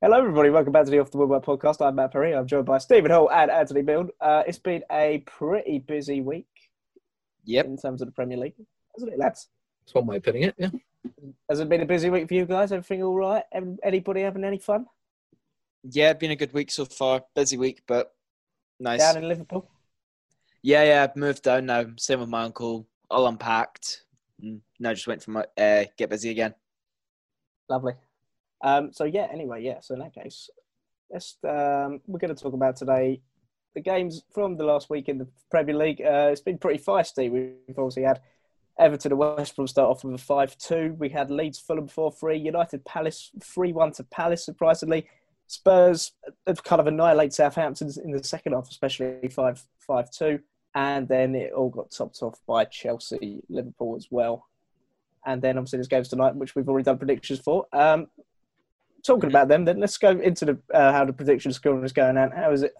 Hello, everybody. Welcome back to the Off the Woodwork podcast. I'm Matt Perry. I'm joined by Stephen Hall and Anthony Build. Uh, it's been a pretty busy week Yep. in terms of the Premier League, hasn't it, lads? That's one way of putting it. Yeah. Has it been a busy week for you guys? Everything all right? Anybody having any fun Yeah, been a good week so far. Busy week, but nice. down in Liverpool? Yeah, yeah. I've moved down now. Same with my uncle. All unpacked. Mm, Now just went for my uh, get busy again. Lovely. Um, so yeah. Anyway, yeah. So in that case, let's um, we're going to talk about today the games from the last week in the Premier League. Uh, it's been pretty feisty. We've obviously had Everton and West Brom start off with a five-two. We had Leeds, Fulham four-three. United, Palace three-one to Palace. Surprisingly, Spurs have kind of annihilated Southampton in the second half, especially five five-two. And then it all got topped off by Chelsea, Liverpool as well. And then obviously there's games tonight, which we've already done predictions for. Um, talking about them, then let's go into the uh, how the prediction scoring is going. And how is it?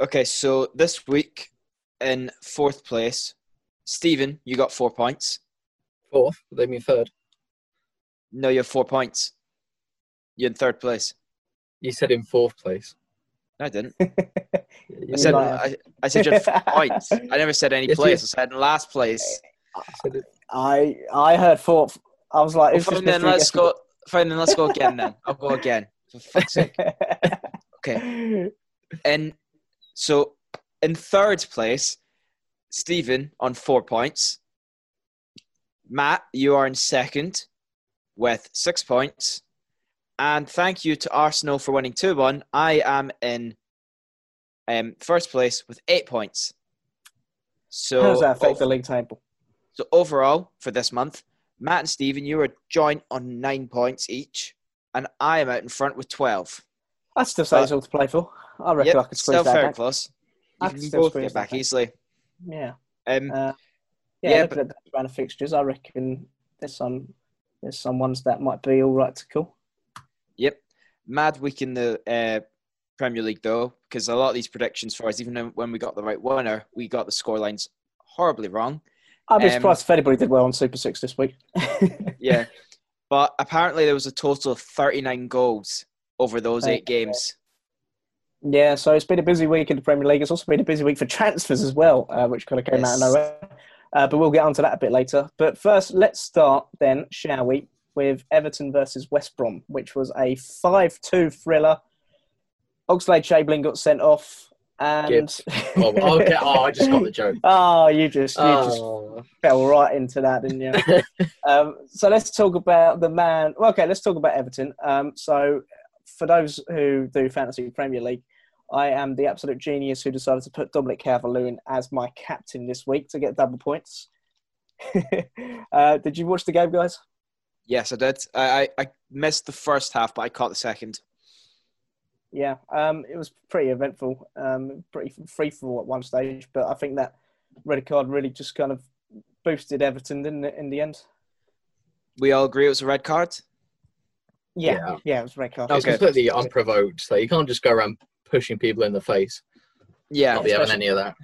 Okay, so this week in fourth place, Stephen, you got four points. Fourth. They mean third. No, you have four points. You're in third place. You said in fourth place. No, I didn't. I said. I, I said you had four points. I never said any Yes, you- place. I said in last place. I I heard fourth. I was like, Well, it's just then, mystery let's go. Fine then, let's go again. Then I'll go again. For fuck's sake. Okay. And so in third place, Stephen on four points. Matt, you are in second with six points. And thank you to Arsenal for winning 2 1. I am in um, first place with eight points. So, How does that affect ov- the league table? so overall for this month, Matt and Stephen, you are joint on nine points each. And I am out in front with 12. I still say it's all to play for. I reckon Yep, I could squeeze still that very back. close. I You can can both get back easily. Yeah. Um, Uh, yeah, Yeah, looking at the round of fixtures, I reckon there's some there's some ones that might be all right to call. Yep. Mad week in the uh, Premier League, though, because a lot of these predictions for us, even when we got the right winner, we got the scorelines horribly wrong. I'd be Um, surprised if anybody did well on Super Six this week. Yeah. but apparently there was a total of 39 goals over those eight games. Yeah, so it's been a busy week in the Premier League. It's also been a busy week for transfers as well, uh, which kind of came out of nowhere. Uh, but we'll get onto that a bit later. But first, let's start then, shall we, with Everton versus West Brom, which was a 5 2 thriller. Oxlade Chamberlain got sent off. And. Gibbs. Oh, okay. oh, I just got the joke. Oh, you just, you just Oh, fell right into that, didn't you? um, so let's talk about the man. Well, okay, let's talk about Everton. Um, so for those who do fantasy Premier League, I am the absolute genius who decided to put Dominic Calvert-Lewin as my captain this week to get double points. uh, did you watch the game, guys? Yes, I did. I, I, I missed the first half, but I caught the second. Yeah, um, it was pretty eventful, um, pretty free for all at one stage, but I think that red card really just kind of boosted Everton, didn't it, in the end? We all agree it was a red card? Yeah, Yeah. yeah, it was red card. it's Okay. completely unprovoked. So you can't just go around pushing people in the face. Yeah. Not be having any of that.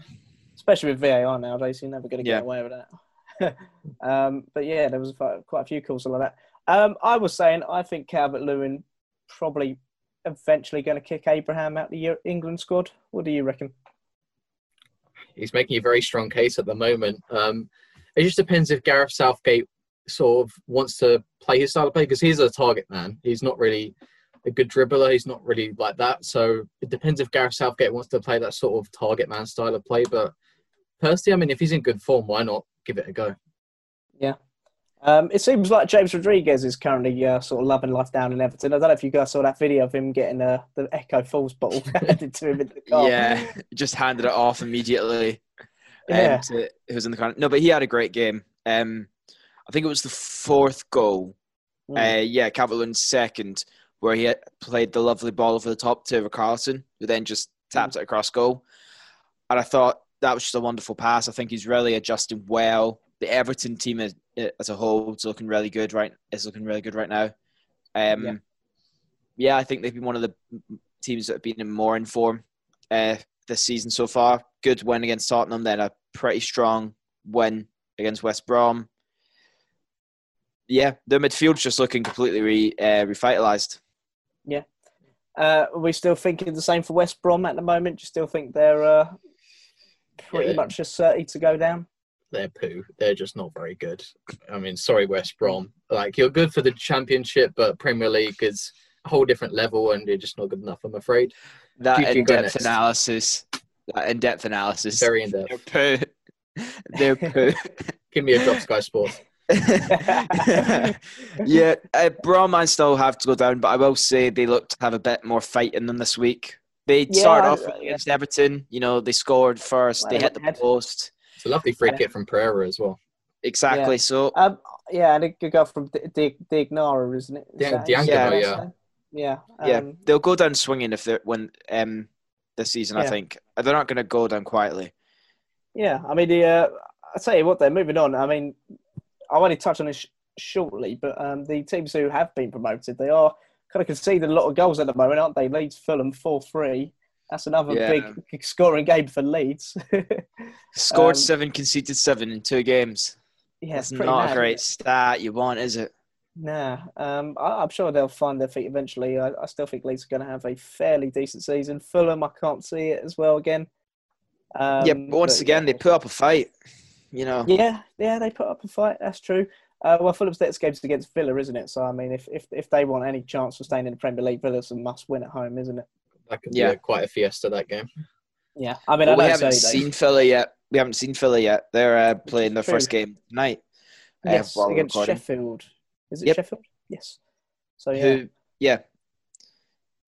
especially with VAR nowadays, you're never going to get Yeah. away with that. um, but yeah, there was quite quite a few calls like that. Um, I was saying I think Calvert Lewin probably eventually going to kick Abraham out of the England squad. What do you reckon? He's making a very strong case at the moment. Um, it just depends if Gareth Southgate sort of wants to play his style of play because he's a target man. He's not really a good dribbler. He's not really like that. So it depends if Gareth Southgate wants to play that sort of target man style of play. But personally, I mean, if he's in good form, why not give it a go? Um, it seems like James Rodriguez is currently uh, sort of loving life down in Everton. I don't know if you guys saw that video of him getting uh, the Echo Falls bottle handed to him in the car. Yeah. Just handed it off immediately. Yeah. um, to was in the corner. No, but he had a great game. Um, I think it was the fourth goal. Mm. Uh, yeah, Calvert-Lewin's second, where he had played the lovely ball over the top to Carlson, who then just tapped it across goal. And I thought that was just a wonderful pass. I think he's really adjusting well. The Everton team is, as a whole is looking really good right. Is looking really good right now. Um, Yeah. yeah. I think they've been one of the teams that have been in more in form uh, this season so far. Good win against Tottenham, then a pretty strong win against West Brom. Yeah, the midfield's just looking completely re, uh, revitalized. Yeah. Uh, are we still thinking the same for West Brom at the moment? Do you still think they're uh, pretty Yeah. much just certain to go down? They're poo. They're just not very good. I mean, sorry, West Brom. Like you're good for the Championship, but Premier League is a whole different level, and you're just not good enough. I'm afraid. That You in-depth analysis. That in depth analysis. Very in They're depth. poo. They're poo. Give me a drop, Sky Sports. yeah, uh, Brom I still have to go down, but I will say they look to have a bit more fight in them this week. They Yeah, started I- off yeah. against Everton. You know, they scored first. Well, they they hit the went ahead. post. It's a lovely free kick from Pereira as well. Exactly. So Um, yeah, and a good goal from D- D- Diagnara, isn't it? Is Di- that- Diangana, is yeah. Yeah. yeah, um, they'll go down swinging if they're when um this season. I think they're not going to go down quietly. Yeah, I mean, the, uh, I tell you what, they're moving on. I mean, I'll only touch on this sh- shortly, but um, the teams who have been promoted, they are kind of conceding a lot of goals at the moment, aren't they? Leeds, Fulham, four three. That's another Yeah. big, scoring game for Leeds. Scored Um, seven, conceded seven in two games. yeah, That's it's not mad, a great isn't you want, is it? Nah, um, I, I'm sure they'll find their feet eventually. I, I still think Leeds are going to have a fairly decent season. Fulham, I can't see it as well again. Um, yeah, but once but again, yeah. they put up a fight. You know. Yeah, yeah, they put up a fight. That's true. Uh, well, Fulham's next game's against Villa, isn't it? So I mean, if if if they want any chance of staying in the Premier League, Villa's a must win at home, isn't it? That could Yeah. be a, quite a fiesta that game. Yeah, I mean, Well, we I know haven't it's early days. seen Villa yet. We haven't seen Villa yet. They're uh, playing their first game tonight. uh, yes while we're against recording. Sheffield. Is it Yep. Sheffield? Yes. So yeah, Who? Yeah.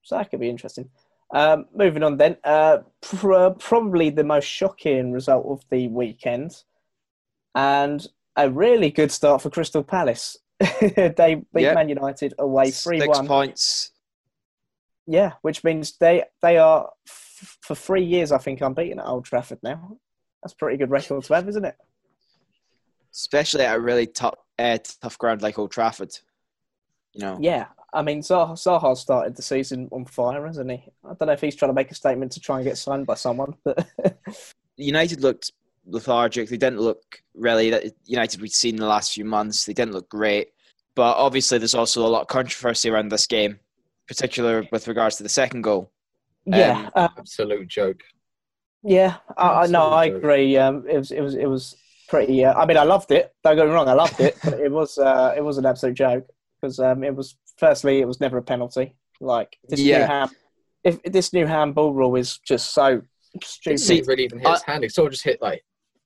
so that could be interesting. Um, moving on then, uh, pr- probably the most shocking result of the weekend, and a really good start for Crystal Palace. they beat Yep. Man United away three Six one. points. Yeah, which means they they are f- for three years, I think, unbeaten at Old Trafford now. That's a pretty good record to have, isn't it? especially at a really tough, uh, tough ground like Old Trafford. You know, Yeah, I mean, Zaha, Zaha started the season on fire, hasn't he? I don't know if he's trying to make a statement to try and get signed by someone, but United looked lethargic. They didn't look really that United we'd seen in the last few months. They didn't look great, but obviously there's also a lot of controversy around this game, particular with regards to the second goal. yeah, uh, Absolute joke. yeah. I, I no, I agree. Um, it was, it was, it was pretty. Uh, I mean, I loved it. Don't get me wrong, I loved it. but it was, uh, it was an absolute joke because um, it was. Firstly, it was never a penalty. Like this Yeah. new hand, if this new handball rule is just so stupid. It See, didn't really even hit his hand. It sort of just hit like,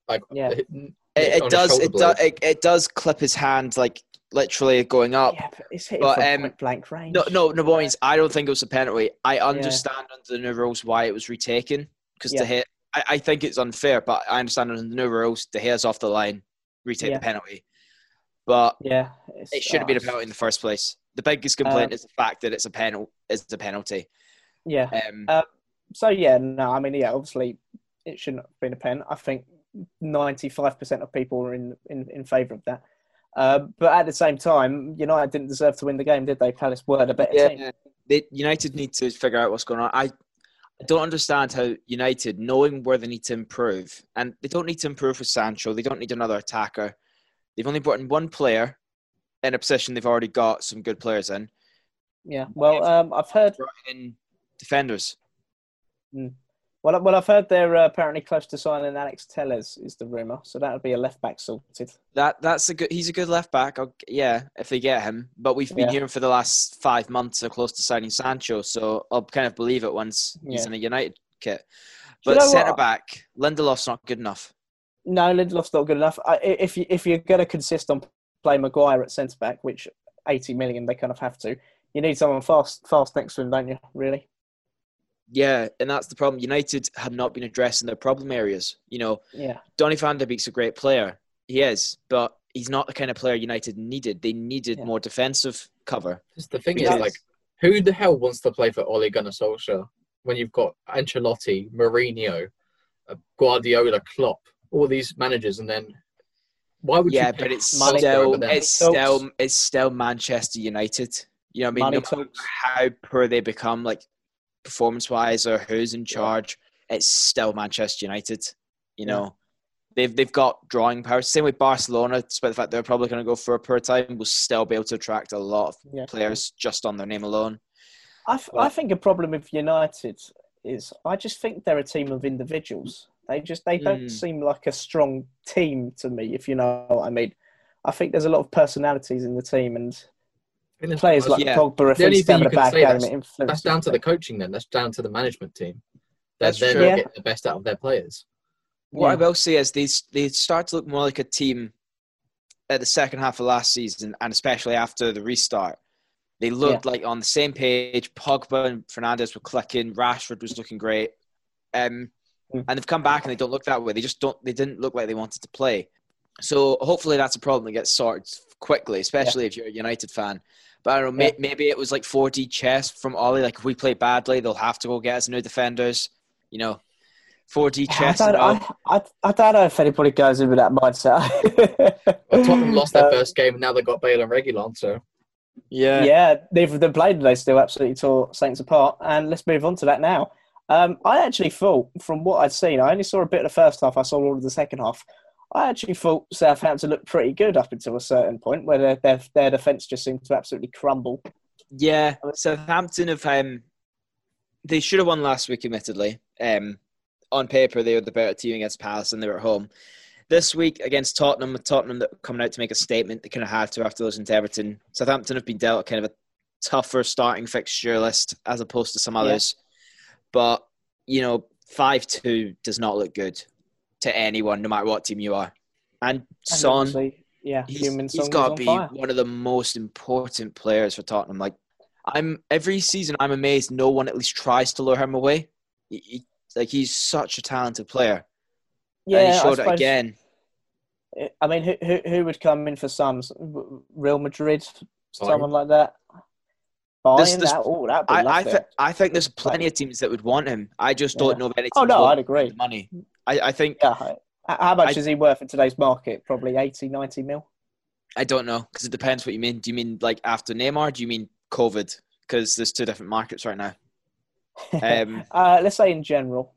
like Yeah. hit- It, hit on it does. It, do, it, it does clip his hand like literally going up. yeah, but it's hitting but, um, blank range. No, no, no. Boys, I don't think it was a penalty. I understand under the new rules why it was retaken because Yeah. the hit. I, I think it's unfair, but I understand under the new rules, the hair's off the line, retake Yeah. the penalty. But Yeah, it's, it should have oh, been a penalty in the first place. The biggest complaint Um, is the fact that it's a penalty. Is the penalty. Yeah. Um, Uh, So yeah, no, I mean, yeah, obviously it shouldn't have been a pen. I think ninety-five percent of people are in in, in favour of that. Uh, but at the same time, United didn't deserve to win the game, did they? Palace were the better team. yeah, they, United need to figure out what's going on. I, I don't understand how United, knowing where they need to improve, and they don't need to improve with Sancho. They don't need another attacker. They've only brought in one player in a position they've already got some good players in. Yeah. Well, um, I've heard. Defenders. Well, well, I've heard they're uh, apparently close to signing Alex Telles. Is the rumor? So that would be a left back sorted. That that's a good. He's a good left back. I'll, yeah, if they get him. But we've been Yeah. hearing for the last five months they're close to signing Sancho, so I'll kind of believe it once he's Yeah. in a United kit. Do you But know centre back, Lindelof's not good enough. No, Lindelof's not good enough. I, if you if you're going to consist on playing Maguire at centre back, which eighty million they kind of have to, you need someone fast fast next to him, don't you? Really? Yeah, and that's the problem. United have not been addressing their problem areas. You know, Yeah. Donny van de Beek's a great player. He is, but he's not the kind of player United needed. They needed Yeah. more defensive cover. Just the thing Because- is, like, who the hell wants to play for Ole Gunnar Solskjaer when you've got Ancelotti, Mourinho, uh, Guardiola, Klopp, all these managers, and then why would Yeah, you? but it's Money- still it's still it's still Manchester United. You know what I mean? Money No how poor they become, like performance wise, or who's in charge, it's still Manchester United. You Yeah. know, they've they've got drawing power. Same with Barcelona, despite the fact they're probably going to go for a poor time, will still be able to attract a lot of Yeah. players just on their name alone. I, th- I think a problem with United is I just think they're a team of individuals. They just they don't Mm. seem like a strong team to me, if you know what I mean. I think there's a lot of personalities in the team, and I think that's- players like Yeah. Pogba, if The only thing you can say that's- that's down to the coaching. Then that's down to the management team. They're, That's they're true. Yeah. getting the best out of their players. What I will say is they they start to look more like a team at the second half of last season, and especially after the restart. They looked like on the same page. Pogba and Fernandez were clicking. Rashford was looking great, um, Mm. and they've come back and they don't look that way. They just don't. They didn't look like they wanted to play. So hopefully that's a problem that gets sorted quickly, especially if you're a United fan. But I don't know. Yeah. May, maybe it was like 4D chess from Ollie. Like if we play badly, they'll have to go get us new defenders. You know, 4D I chess. don't, all. I, I, I don't know if anybody goes in with that mindset. Well, Tottenham lost their Uh, first game, and now they've got Bale and Reguilon. So yeah. yeah, neither of them played, and they still absolutely tore Saints apart. And let's move on to that now. Um, I actually thought, from what I'd seen, I only saw a bit of the first half. I saw all of the second half. I actually thought Southampton looked pretty good up until a certain point, where their their, their defence just seemed to absolutely crumble. Yeah, Southampton have um, they should have won last week, admittedly. Um, on paper, they were the better team against Palace, and they were at home. This week against Tottenham, with Tottenham that coming out to make a statement, they kind of had to after losing to Everton. Southampton have been dealt a kind of a tougher starting fixture list as opposed to some Yeah. others, but you know, five two does not look good to anyone, no matter what team you are. And And Son, yeah, he's, he's got to be fire. one of the most important players for Tottenham. Like, I'm every season, I'm amazed no one at least tries to lure him away. He, he- like, he's such a talented player, Yeah, and he I showed it again. I mean, who, who who would come in for some Real Madrid, Bayern. someone like that? Bayern, This- this- that, oh, that'd be I, I, th- I think there's plenty of teams that would want him. I just don't Yeah. know if any. Oh, no, I'd agree. money. I, I think Yeah. How much I- is he worth in today's market? Probably 80, 90 mil. I don't know because it depends what you mean. Do you mean like after Neymar? Do you mean COVID? Because there's two different markets right now. Um, uh, let's say in general.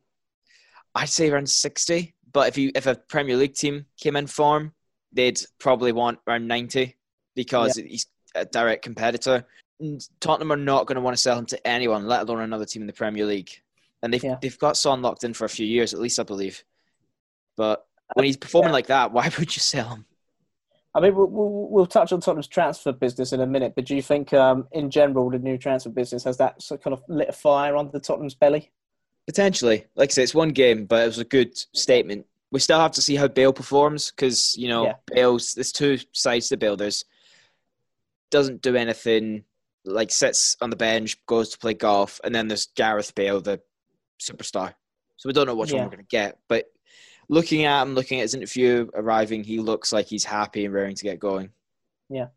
I'd say around sixty. But if you if a Premier League team came in form, they'd probably want around ninety because he's a direct competitor. And Tottenham are not going to want to sell him to anyone, let alone another team in the Premier League. And they've Yeah. they've got Son locked in for a few years, at least I believe. But when he's performing Yeah. like that, why would you sell him? I mean, we'll, we'll, we'll touch on Tottenham's transfer business in a minute, but do you think, um, in general, the new transfer business has that sort of kind of lit a fire under Tottenham's belly? Potentially, like I say, it's one game, but it was a good statement. We still have to see how Bale performs because you know Yeah. Bale's there's two sides to Bale. There's doesn't do anything, like sits on the bench, goes to play golf, and then there's Gareth Bale, the superstar. So we don't know which Yeah. one we're going to get. But looking at him, looking at his interview arriving, he looks like he's happy and raring to get going. Yeah.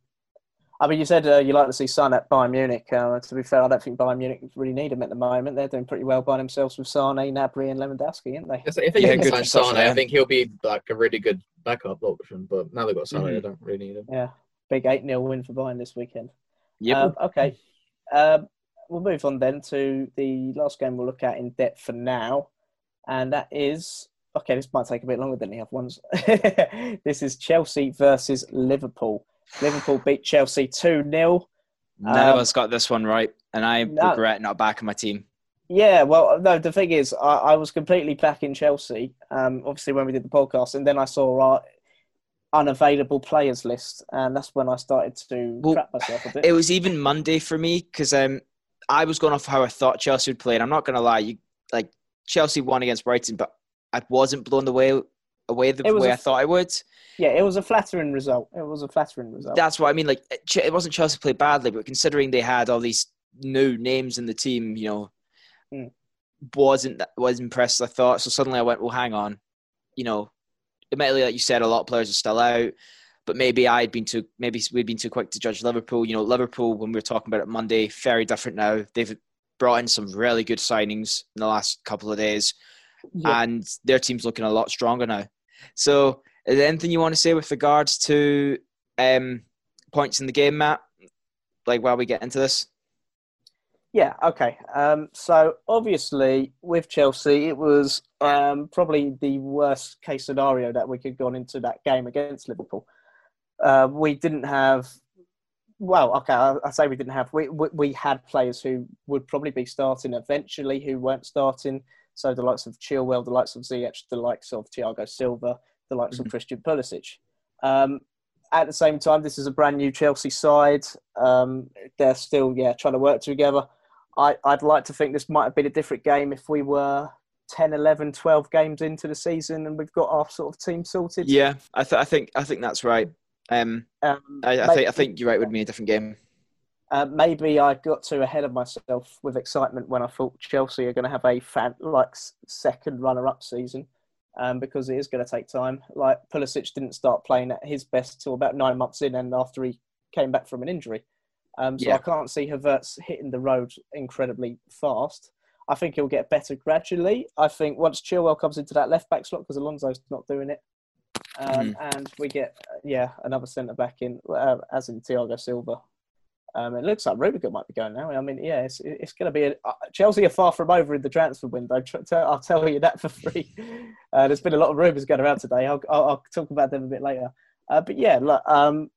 I mean, you said uh, you like to see Son at Bayern Munich. Uh, to be fair, I don't think Bayern Munich really need him at the moment. They're doing pretty well by themselves with Sane, Gnabry, and Lewandowski, aren't they? If they Yeah, can good sign for Sane. Sane, I think he'll be like a really good backup option. But now they've got Sane, Mhm. they don't really need him. Yeah, big 8 0 win for Bayern this weekend. Yep. Um, okay. Um, we'll move on then to the last game we'll look at in depth for now. And that is okay, this might take a bit longer than the other ones. this is Chelsea versus Liverpool. Liverpool beat Chelsea 2 0. None um, of us got this one right, and I no. regret not backing my team. Yeah, well, no, the thing is, I, I was completely back in Chelsea, um, obviously, when we did the podcast. And then I saw our unavailable players list. And that's when I started to Well, trap myself a bit. It was even Monday for me because um, I was going off how I thought Chelsea would play. And I'm not going to lie, you like Chelsea won against Brighton, but I wasn't blown away away the way a- I thought I would. yeah, it was a flattering result. It was a flattering result. That's what I mean. Like it wasn't Chelsea played badly, but considering they had all these new names in the team, you know, Hmm. wasn't that was impressed. I thought so. Suddenly I went, well, hang on, you know, admittedly, like you said, a lot of players are still out. But maybe I'd been too, maybe we'd been too quick to judge Liverpool. You know, Liverpool when we were talking about it Monday, very different now. They've brought in some really good signings in the last couple of days, Yeah. and their team's looking a lot stronger now. So, is there anything you want to say with regards to um, points in the game, Matt? Like while we get into this, Yeah, okay. Um, so obviously with Chelsea, it was um, probably the worst case scenario that we could have gone into that game against Liverpool. Uh, we didn't have well, okay, I, I say we didn't have. We, we we had players who would probably be starting eventually who weren't starting. So the likes of Chilwell, the likes of Ziyech, the likes of Thiago Silva, the likes Mhm. of Christian Pulisic. Um, at the same time, this is a brand new Chelsea side. Um, they're still, yeah, trying to work together. I, I'd like to think this might have been a different game if we were 10, 11, 12 games into the season and we've got our sort of team sorted. Yeah, I, th- I think I think that's right. Um, Um, I, I maybe- think I think you're right. It would be a different game. Uh, maybe I got too ahead of myself with excitement when I thought Chelsea are going to have a fan, like second runner-up season, um, because it is going to take time. Like Pulisic didn't start playing at his best till about nine months in, and after he came back from an injury, um, so Yeah. I can't see Havertz hitting the road incredibly fast. I think he'll get better gradually. I think once Chilwell comes into that left back slot, because Alonso's not doing it, um, and we get yeah another centre back in, uh, as in Thiago Silva. Um, it looks like Rudiger might be going now. I mean, yeah, it's, it's going to be a, uh, Chelsea are far from over in the transfer window. I'll tell you that for free. Uh, there's been a lot of rumours going around today. I'll, I'll, I'll talk about them a bit later. Uh, but yeah, look, um,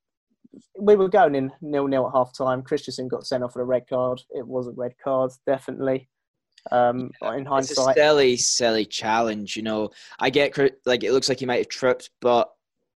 we were going in nil nil at half time. Christensen got sent off with a red card. It was a red card, definitely. Um, in It's a hindsight, silly, silly challenge. You know, I get like it looks like he might have tripped, but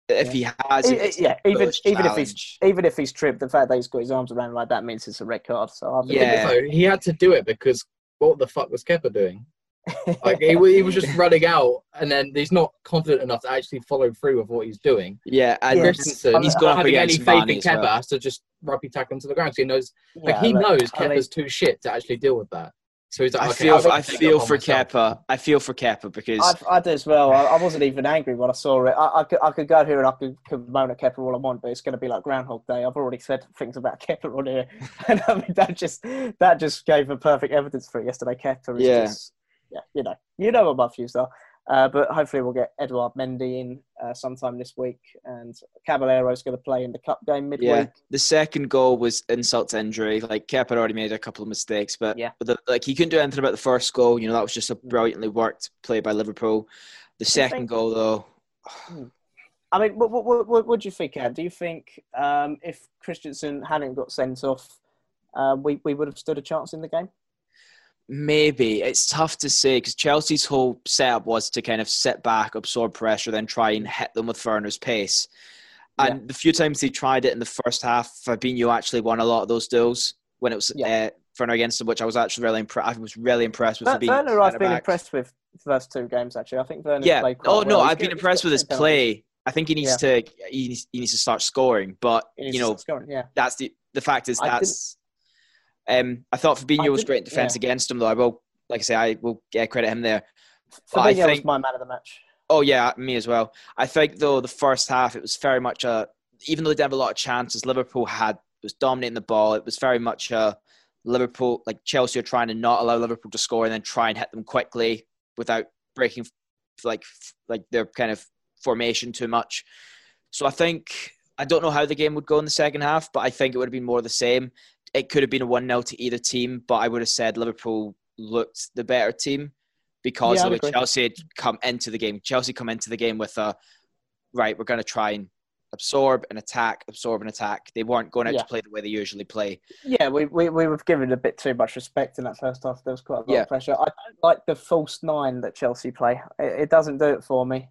if he has, it's e- yeah, a even foolish even if he's even if he's tripped, the fact that he's got his arms around like that means it's a red card. So I believe Yeah. So he had to do it because what the fuck was Kepa doing? Like he, he was just running out, and then he's not confident enough to actually follow through with what he's doing. yeah, and Yeah, Christensen, he's not gone up having any against faith in as Kepa well. has to just rugby tackle him to the ground. So he knows, like he look, knows I mean- Kepa's too shit to actually deal with that. So he's like, I okay, feel, I'll I feel for myself. Kepa. I feel for Kepa because I, I do as well. I, I wasn't even angry when I saw it. I, I, could, I could go here and I could, could moan at Kepa all I want, but it's going to be like Groundhog Day. I've already said things about Kepa on here, and I mean that just that just gave a perfect evidence for it yesterday. Kepa is Yeah. just yeah, you know, you know what my views are. Uh, but hopefully we'll get Edouard Mendy in uh, sometime this week, and Caballero's going to play in the cup game midweek. yeah, the second goal was insult to injury. Like Kepa had already made a couple of mistakes, but Yeah. the, like he couldn't do anything about the first goal. You know that was just a brilliantly worked play by Liverpool. The second goal though, I mean, what what what, what, what do you think, Ed? Do you think um, if Christensen hadn't got sent off, uh, we we would have stood a chance in the game? Maybe it's tough to say because Chelsea's whole setup was to kind of sit back, absorb pressure, then try and hit them with Werner's pace. And the few times they tried it in the first half, Fabinho actually won a lot of those duels when it was Yeah. uh, Werner against him, which I was actually really impressed. I was really impressed with Ver- Fabinho. Werner, I've been impressed with the first two games. Actually, I think Werner Yeah. played quite Oh well. no, I've been impressed with his play. I think he needs to he needs, he needs to start scoring. But you know, scoring, yeah. that's the the fact is that's. Um, I thought Fabinho was great in defense yeah. against him, though. I will, like I say, I will yeah, credit him there. But Fabinho I was my man of the match. Oh yeah, me as well. I think though the first half it was very much a even though they didn't have a lot of chances, Liverpool had was dominating the ball. It was very much a Liverpool like Chelsea are trying to not allow Liverpool to score and then try and hit them quickly without breaking like like their kind of formation too much. So I think I don't know how the game would go in the second half, but I think it would have been more the same. It could have been a one 0 to either team, but I would have said Liverpool looked the better team because Yeah, of I'd the way agree. Chelsea had come into the game. Chelsea come into the game with a right. We're going to try and absorb and attack, absorb and attack. They weren't going out Yeah. to play the way they usually play. Yeah, we, we, we were given a bit too much respect in that first half. There was quite a lot Yeah. of pressure. I don't like the false nine that Chelsea play. It, it doesn't do it for me.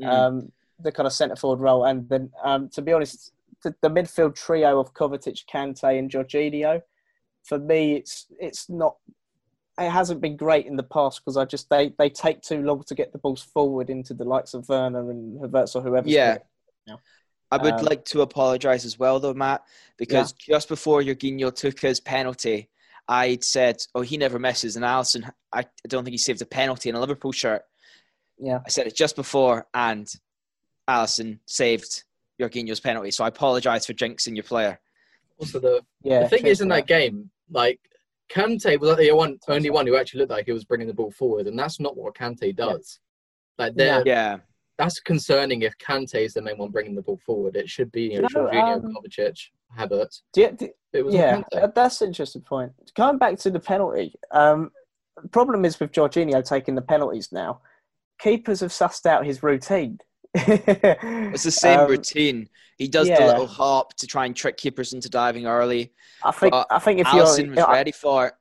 Mm. Um, the kind of centre forward role, and then um, to be honest, the, the midfield trio of Kovacic, Kante, and Jorginho, for me, it's it's not. It hasn't been great in the past because I just they, they take too long to get the balls forward into the likes of Werner and Havertz or whoever. Yeah. I would Um, like to apologise as well, though, Matt, because just before Jorginho took his penalty, I'd said, "Oh, he never misses," and Alisson, I don't think he saved a penalty in a Liverpool shirt. Yeah. I said it just before, and Alisson saved Jorginho's penalty. So I apologise for jinxing your player. Also, the, Yeah. the thing is, in for that game, like Kante was like the one, only one who actually looked like he was bringing the ball forward, and that's not what Kante does. Like, they're, Yeah, that's concerning if Kante is the main one bringing the ball forward. It should be you know, No, Jorginho, um, Kovacic, Havertz. Do you, do, It was yeah, Kante. that's an interesting point. Going back to the penalty, um, problem is with Jorginho taking the penalties now. Keepers have sussed out his routine. It's the same Um, routine. He does the little hop to try and trick keepers into diving early. I think I think if Alisson you're was I- ready for it.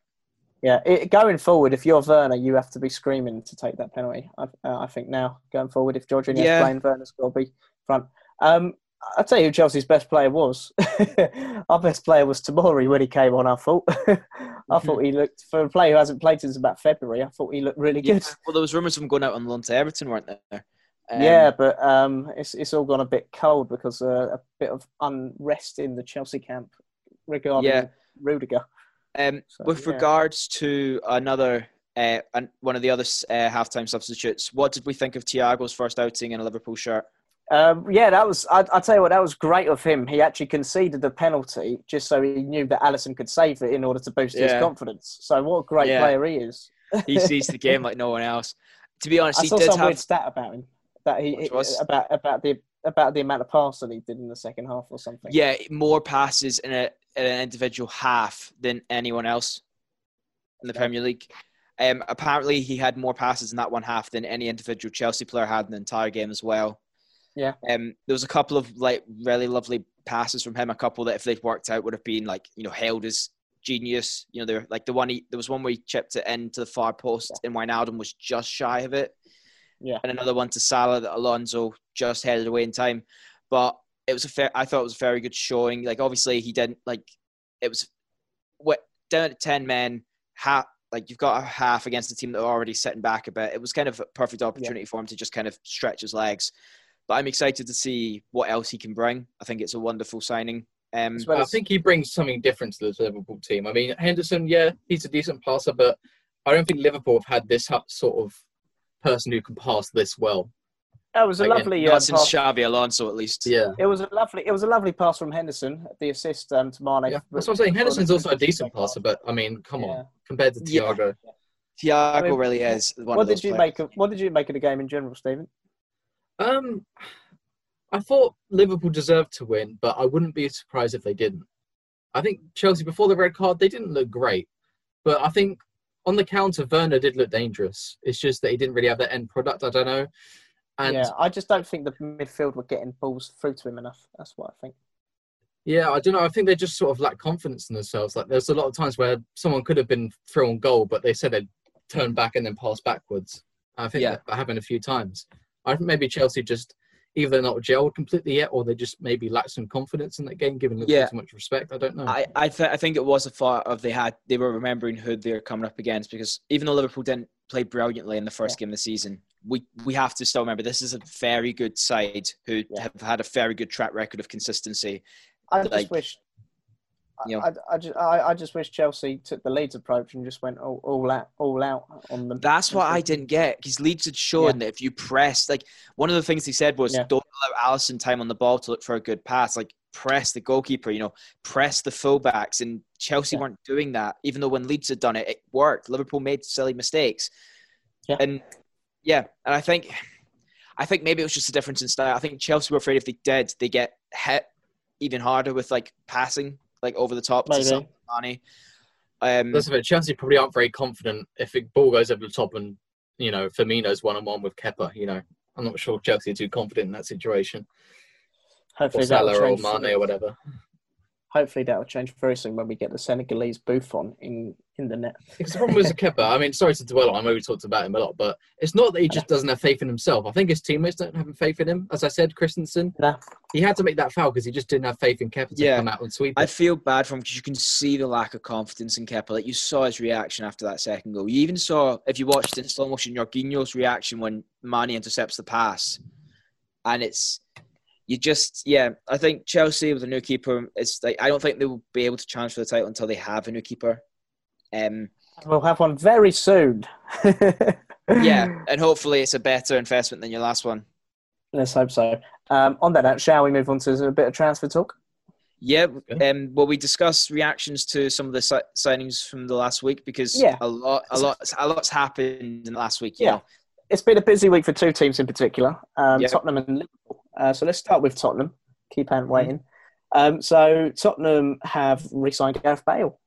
yeah it, going forward, if you're Werner, you have to be screaming to take that penalty. I, uh, I think now going forward, if Jorginho's Yeah. playing, Werner's got to be front. Um, I'll tell you who Chelsea's best player was. Our best player was Tamori when he came on. I thought. I thought he looked for a player who hasn't played since about February. I thought he looked really Yeah. good. Well, there was rumours of him going out on loan to Everton, weren't there? Um, yeah, but um, it's it's all gone a bit cold because uh, a bit of unrest in the Chelsea camp regarding Yeah. Rudiger. Um, So, with yeah. regards to another, uh, one of the other uh, halftime substitutes, what did we think of Thiago's first outing in a Liverpool shirt? Um, yeah, that was. I, I tell you what, that was great of him. He actually conceded the penalty just so he knew that Alisson could save it in order to boost his confidence. So what a great Yeah. player he is. He sees the game like no one else. To be honest, I he saw did some have weird stat about him that he was? about about the about the amount of passes that he did in the second half or something. yeah more passes in a in an individual half than anyone else in the Okay. Premier League. Um, apparently, he had more passes in that one half than any individual Chelsea player had in the entire game as well. Yeah. Um, there was a couple of like really lovely passes from him. A couple that, if they'd worked out, would have been like you know hailed as genius. You know, they're like the one he there was one where he chipped it into the far post, and Wijnaldum was just shy of it. Yeah. And another one to Salah that Alonso just headed away in time, but it was a fair. I thought it was a very good showing. Like obviously he didn't like it was what down to ten men. Half like you've got a half against a team that are already sitting back a bit. It was kind of a perfect opportunity for him to just kind of stretch his legs. But I'm excited to see what else he can bring. I think it's a wonderful signing. Um, As well I think he brings something different to the Liverpool team. I mean, Henderson, yeah, he's a decent passer, but I don't think Liverpool have had this sort of person who can pass this well. That was a Again, lovely. not uh, since pass. Xabi Alonso, at least. Yeah. It was a lovely. It was a lovely pass from Henderson. The assist um, to Mane. Yeah, that's what I'm saying. Henderson's also a decent passer, but I mean, come Yeah. on, compared to Yeah. Thiago. Thiago I mean, really is one What of those did you players. make of What did you make of the game in general, Stephen? Um, I thought Liverpool deserved to win, but I wouldn't be surprised if they didn't. I think Chelsea before the red card they didn't look great, but I think on the counter Werner did look dangerous. It's just that he didn't really have that end product. I don't know. And yeah, I just don't think the midfield were getting balls through to him enough. That's what I think. Yeah, I don't know. I think they just sort of lack confidence in themselves. Like there's a lot of times where someone could have been through on goal, but they said they'd turn back and then pass backwards. I think Yeah. that happened a few times. I think maybe Chelsea just either they're not gelled completely yet, or they just maybe lack some confidence in that game, given Liverpool Yeah. too much respect. I don't know. I I, th- I think it was a thought of they had they were remembering who they're coming up against because even though Liverpool didn't play brilliantly in the first game of the season, we we have to still remember this is a very good side who Yeah. have had a very good track record of consistency. I just wish. I, I, just, I, I just wish Chelsea took the Leeds approach and just went all, all out, all out on them. That's what I didn't get because Leeds had shown that if you press, like one of the things he said was, Yeah. don't allow Alisson time on the ball to look for a good pass. Like press the goalkeeper, you know, press the fullbacks, and Chelsea Yeah. weren't doing that. Even though when Leeds had done it, it worked. Liverpool made silly mistakes, Yeah. and yeah, and I think, I think maybe it was just a difference in style. I think Chelsea were afraid if they did, they get hit even harder with like passing, like over the top to Maybe. some Mane. Um, That's it. Chelsea probably aren't very confident if the ball goes over the top and you know Firmino's one on one with Kepa. You know, I'm not sure Chelsea are too confident in that situation, or Hopefully that'll Salah or change. Mane or whatever. Hopefully that'll change very soon when we get the Senegalese Buffon in in the net. Because the problem with Kepa, I mean, sorry to dwell on. I know we talked about him a lot, but it's not that he just doesn't have faith in himself. I think his teammates don't have faith in him. As I said, Christensen, No. he had to make that foul because he just didn't have faith in Kepa to Yeah. come out and sweep. I feel bad for him because you can see the lack of confidence in Kepa. Like you saw his reaction after that second goal. You even saw, if you watched it in slow motion, Jorginho's reaction when Mane intercepts the pass, and it's you just yeah. I think Chelsea with a new keeper is like I don't think they will be able to challenge for the title until they have a new keeper. Um, We'll have one very soon. yeah, and hopefully it's a better investment than your last one. Let's hope so. Um, on that note, shall we move on to a bit of transfer talk? Yeah, Okay. um, will we discuss reactions to some of the si- signings from the last week because Yeah. a lot, a lot, a lot's happened in the last week. You Yeah. know? It's been a busy week for two teams in particular, um, Yep. Tottenham and Liverpool. Uh, so let's start with Tottenham. Keep on waiting. Um, so Tottenham have re-signed Gareth Bale,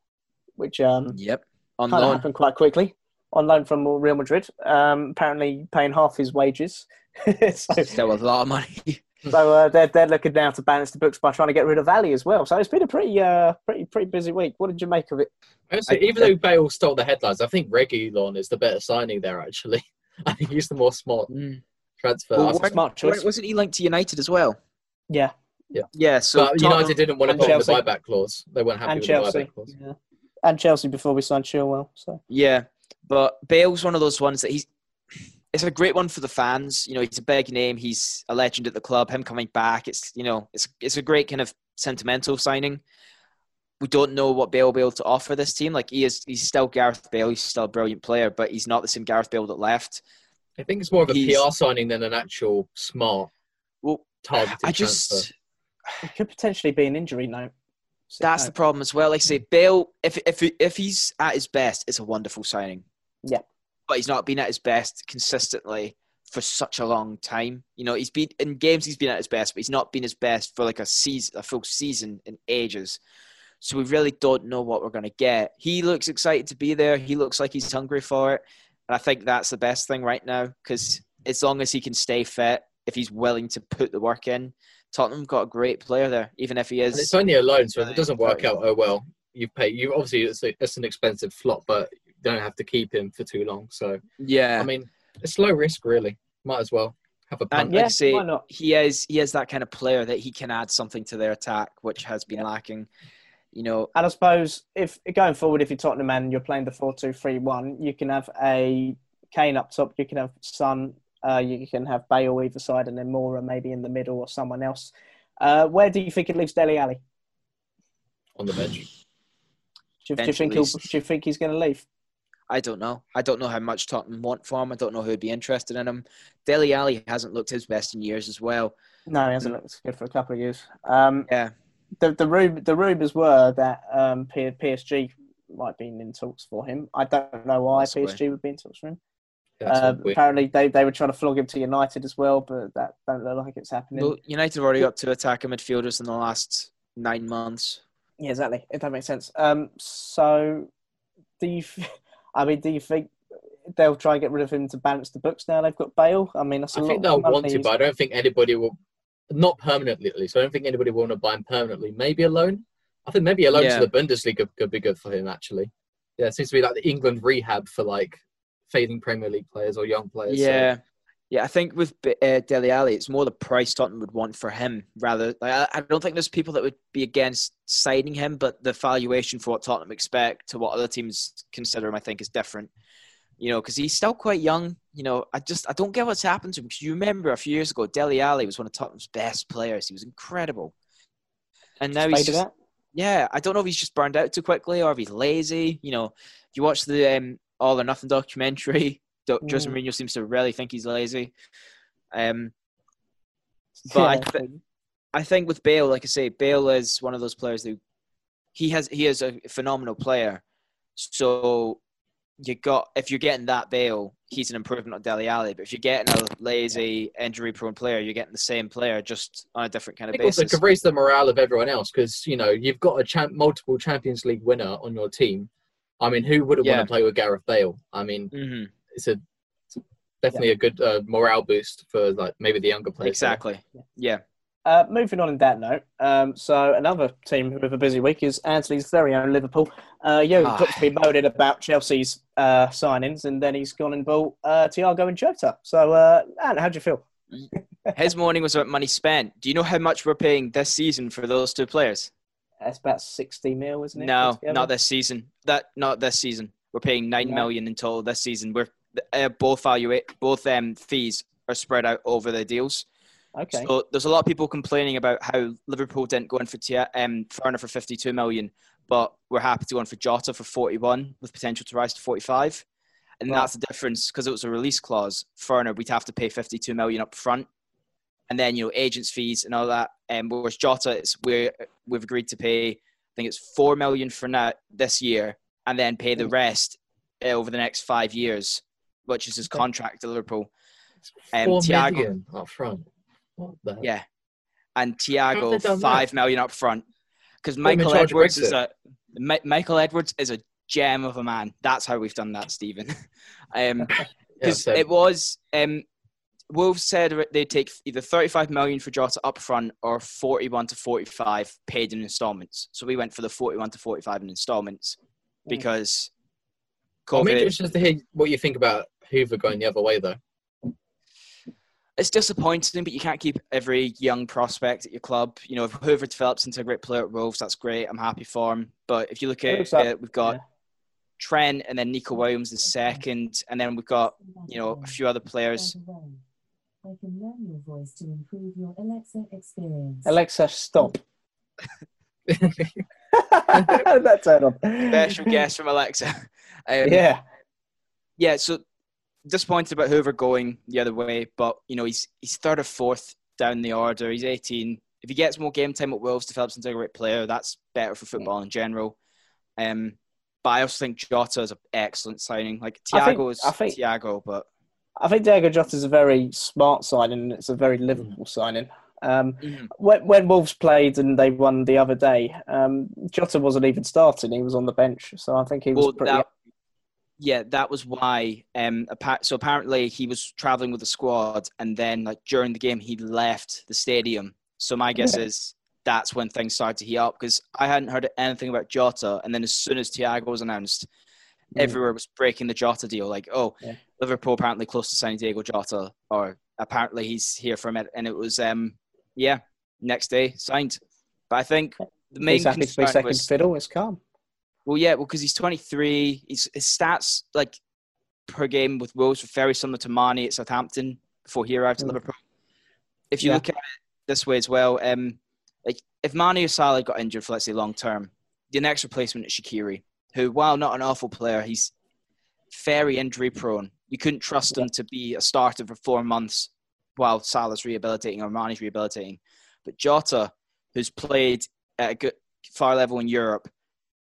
which um, Yep. On kind of loan. happened quite quickly. On loan from Real Madrid, um, apparently paying half his wages. so, Still a lot of money. so uh, they're they're looking now to balance the books by trying to get rid of Alli as well. So it's been a pretty uh pretty pretty busy week. What did you make of it? Honestly, I- even though Bale stole the headlines, I think Reguilon is the better signing there. Actually, I think he's the more smart Mm. Transfer. Well, I That's a smart choice. Wasn't he linked to United as well? Yeah, Yeah. Yeah. So but Tottenham- United didn't want to and put in the buyback clause. They weren't happy and with Chelsea. the buyback clause. Yeah. And Chelsea before we signed Chilwell. So Yeah, but Bale's one of those ones that he's. It's a great one for the fans. You know, he's a big name. He's a legend at the club. Him coming back, it's you know, it's it's a great kind of sentimental signing. We don't know what Bale will be able to offer this team. Like he is, he's still Gareth Bale. He's still a brilliant player, but he's not the same Gareth Bale that left. I think it's more of a He's- PR signing than an actual smart Well, targeted I just transfer. it could potentially be an injury note. So, that's the problem as well. Like I say, Bale, if if if he's at his best, it's a wonderful signing. Yeah. but he's not been at his best consistently for such a long time. You know, he's been in games. He's been at his best, but he's not been his best for like a season, a full season in ages. So we really don't know what we're going to get. He looks excited to be there. He looks like he's hungry for it, and I think that's the best thing right now because as long as he can stay fit, if he's willing to put the work in, Tottenham got a great player there. Even if he And is it's only a loan, so if it doesn't work out, oh well. You've paid. You obviously it's, a, it's an expensive flop, but you don't have to keep him for too long. So yeah. I mean, it's low risk, really. Might as well have a punt. And Yeah, like I say, why not? he is he is that kind of player that he can add something to their attack, which has been Yeah. lacking. You know, And I suppose if going forward, if you're Tottenham and you're playing the four-two-three-one, you can have a Kane up top, you can have Son, uh, you can have Bale either side, and then Moura maybe in the middle or someone else. Uh, where do you think it leaves Dele Alli? on the bench. Do you, do you think he'll, do you think he's going to leave? I don't know. I don't know how much Tottenham want for him. I don't know who'd be interested in him. Dele Alli hasn't looked his best in years as well. No, he hasn't looked good for a couple of years. Um, Yeah, the the rum- the rumors were that um, P- PSG might be in talks for him. I don't know why Possibly. PSG would be in talks for him. That's Uh, apparently, they, they were trying to flog him to United as well, but that don't look like it's happening. well, United have already got two attacker midfielders in the last nine months. Yeah, exactly. If that makes sense. Um, so do you? f- I mean, do you think they'll try and get rid of him to balance the books now? They've got Bale. I mean, that's a I lot think they'll money. want to, but I don't think anybody will. Not permanently, at least. I don't think anybody will want to buy him permanently. Maybe a loan. I think maybe a loan Yeah. to the Bundesliga could be good for him. Actually, yeah, it seems to be like the England rehab for like fading Premier League players or young players. so- Yeah, yeah. I think with uh, Dele Alli, it's more the price Tottenham would want for him. Rather, like, I, I don't think there's people that would be against signing him, but the valuation for what Tottenham expect to what other teams consider him, I think, is different. You know, because he's still quite young. You know, I just I don't get what's happened to him. Because you remember a few years ago, Dele Alli was one of Tottenham's best players. He was incredible, and now he's just, yeah, I don't know if he's just burned out too quickly or if he's lazy. You know, if you watch the um, All or Nothing documentary, Do- Jose Mm. Mourinho seems to really think he's lazy. Um, But I Yeah, thi- I think with Bale, like I say, Bale is one of those players who he has he is a phenomenal player. So you got if you're getting that Bale, he's an improvement on Dele Alli. But if you're getting a lazy, injury-prone player, you're getting the same player just on a different kind of think also basis. could raise the morale of everyone else because you know you've got a champ, multiple Champions League winner on your team. I mean, who wouldn't Yeah. want to play with Gareth Bale? I mean, hmm it's a it's definitely a good uh, morale boost for like maybe the younger players. Exactly. Yeah. Uh, moving on in that note, um, so another team with a busy week is Anthony's very own Liverpool. Uh, Jurgen Ah. Klopp's been moaning about Chelsea's uh, signings, and then he's gone and bought uh, Thiago and Jota. So, uh, Ant, how do you feel? His morning was about money spent. Do you know how much we're paying this season for those two players? That's about sixty mil, isn't it? No, not this season. That not this season. We're paying nine No. million in total this season. We're uh, both value both um, fees are spread out over the deals. Okay. So there's a lot of people complaining about how Liverpool didn't go in for Tia, um, Werner for 52 million, but we're happy to go in for Jota for 41 with potential to rise to 45. And Right. that's the difference because it was a release clause. Werner, we'd have to pay 52 million up front. And then, you know, agents' fees and all that. Um, whereas Jota, it's we're, we've agreed to pay, I think it's 4 million for now this year and then pay the Mm. rest uh, over the next five years, which is his contract to Liverpool. Um, Um, Four Thiago- million up front. Yeah. And Thiago five million up front. Because Put him in Michael Edwards is a Mi- Michael Edwards is a gem of a man. That's how we've done that, Stephen. um, Yeah, because it was um, Wolves said they'd take either 35 million for Jota up front or 41 to 45 paid in installments. So we went for the 41 to 45 in installments because I'm interested to hear what you think about Hoever going the other way, though. It's disappointing, but you can't keep every young prospect at your club. You know, if Hoever develops into a great player at Wolves, that's great. I'm happy for him. But if you look at like- we've got yeah. Trent and then Nico Williams is second, and then we've got you know a few other players. I can learn your voice to improve your Alexa experience. Alexa, stop. That's on. Special guest from Alexa. Um, Yeah. yeah. So disappointed about Hoever going the other way, but you know he's he's third or fourth down the order. He's 18. If he gets more game time at Wolves, develops into a great player, that's better for football in general. Um, but I also think Jota is an excellent signing. Like Thiago is I think- Thiago, but I think Diogo Jota is a very smart signing. and It's a very Liverpool signing. Um, Mhm. when, when Wolves played and they won the other day, um, Jota wasn't even starting. He was on the bench. So I think he was well, pretty. that, yeah, that was why. Um, so apparently he was traveling with the squad, and then like during the game he left the stadium. So my guess Yeah. is that's when things started to heat up because I hadn't heard anything about Jota, and then as soon as Thiago was announced, Mm. everywhere was breaking the Jota deal. Like, oh, Yeah. Liverpool apparently close to signing Diogo Jota, or apparently he's here for a minute, and it was um, yeah, next day signed. But I think the main He's happy to be second was fiddle. is calm. Well, yeah, well, because he's 23. He's, his stats like per game with Wolves were very similar to Mane at Southampton before he arrived at Mm. Liverpool. If you Yeah. look at it this way as well, um, like if Mane or Salah got injured for let's say long term, the next replacement is Shaqiri, who while not an awful player, he's very injury prone. You couldn't trust him to be a starter for four months while Salah's rehabilitating or Mane's rehabilitating. But Jota, who's played at a good far level in Europe,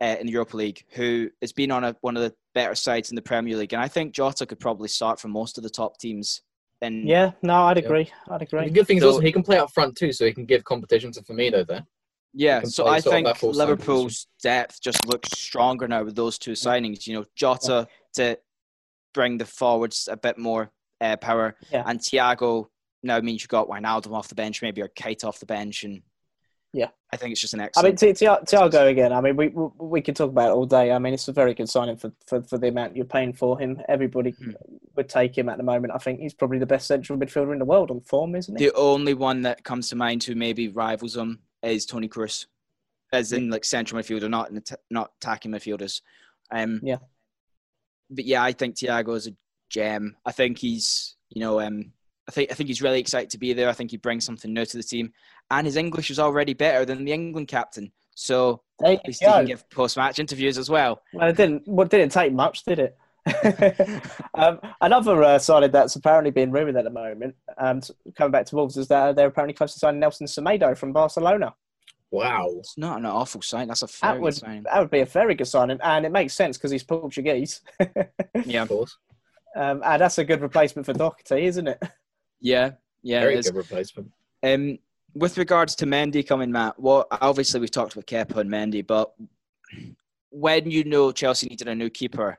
uh, in the Europa League, who has been on a, one of the better sides in the Premier League, and I think Jota could probably start for most of the top teams. In Yeah, no, I'd Yeah. agree. I'd The agree. good thing is also he can play up front too, so he can give competition to Firmino there. Yeah, so I think that full side Liverpool's depth just looks stronger now with those two signings. You know, Jota to bring the forwards a bit more uh, power, Yeah. and Thiago now means you've got Wijnaldum off the bench, maybe or Kate off the bench, and Yeah. I think it's just an excellent. I mean, excellent. Ti- Ti- Thiago again. I mean, we we could talk about it all day. I mean, it's a very good signing for, for, for the amount you're paying for him. Everybody Hmm. would take him at the moment. I think he's probably the best central midfielder in the world on form, isn't he? the only one that comes to mind who maybe rivals him is Toni Kroos, as in like central midfielder, not in the not attacking midfielders. Um, Yeah. But yeah, I think Thiago is a gem. I think he's, you know, um, I think I think he's really excited to be there. I think he brings something new to the team, and his English was already better than the England captain. So There at least he can go. give post-match interviews as well. Well, it didn't. Well, it didn't take much, did it? um, another uh, signing that's apparently being rumoured at the moment, um, coming back to Wolves, is that they're apparently close to signing Nelson Semedo from Barcelona. Wow. It's not an awful sign. That's a That very good would that would be a very good signing, and it makes sense because he's Portuguese. Yeah, Of course. um, and that's a good replacement for Doherty, isn't it? yeah, yeah. Very it is. good replacement. Um, with regards to Mendy coming, Matt, well, obviously we've talked about Kepa and Mendy, but when you know Chelsea needed a new keeper,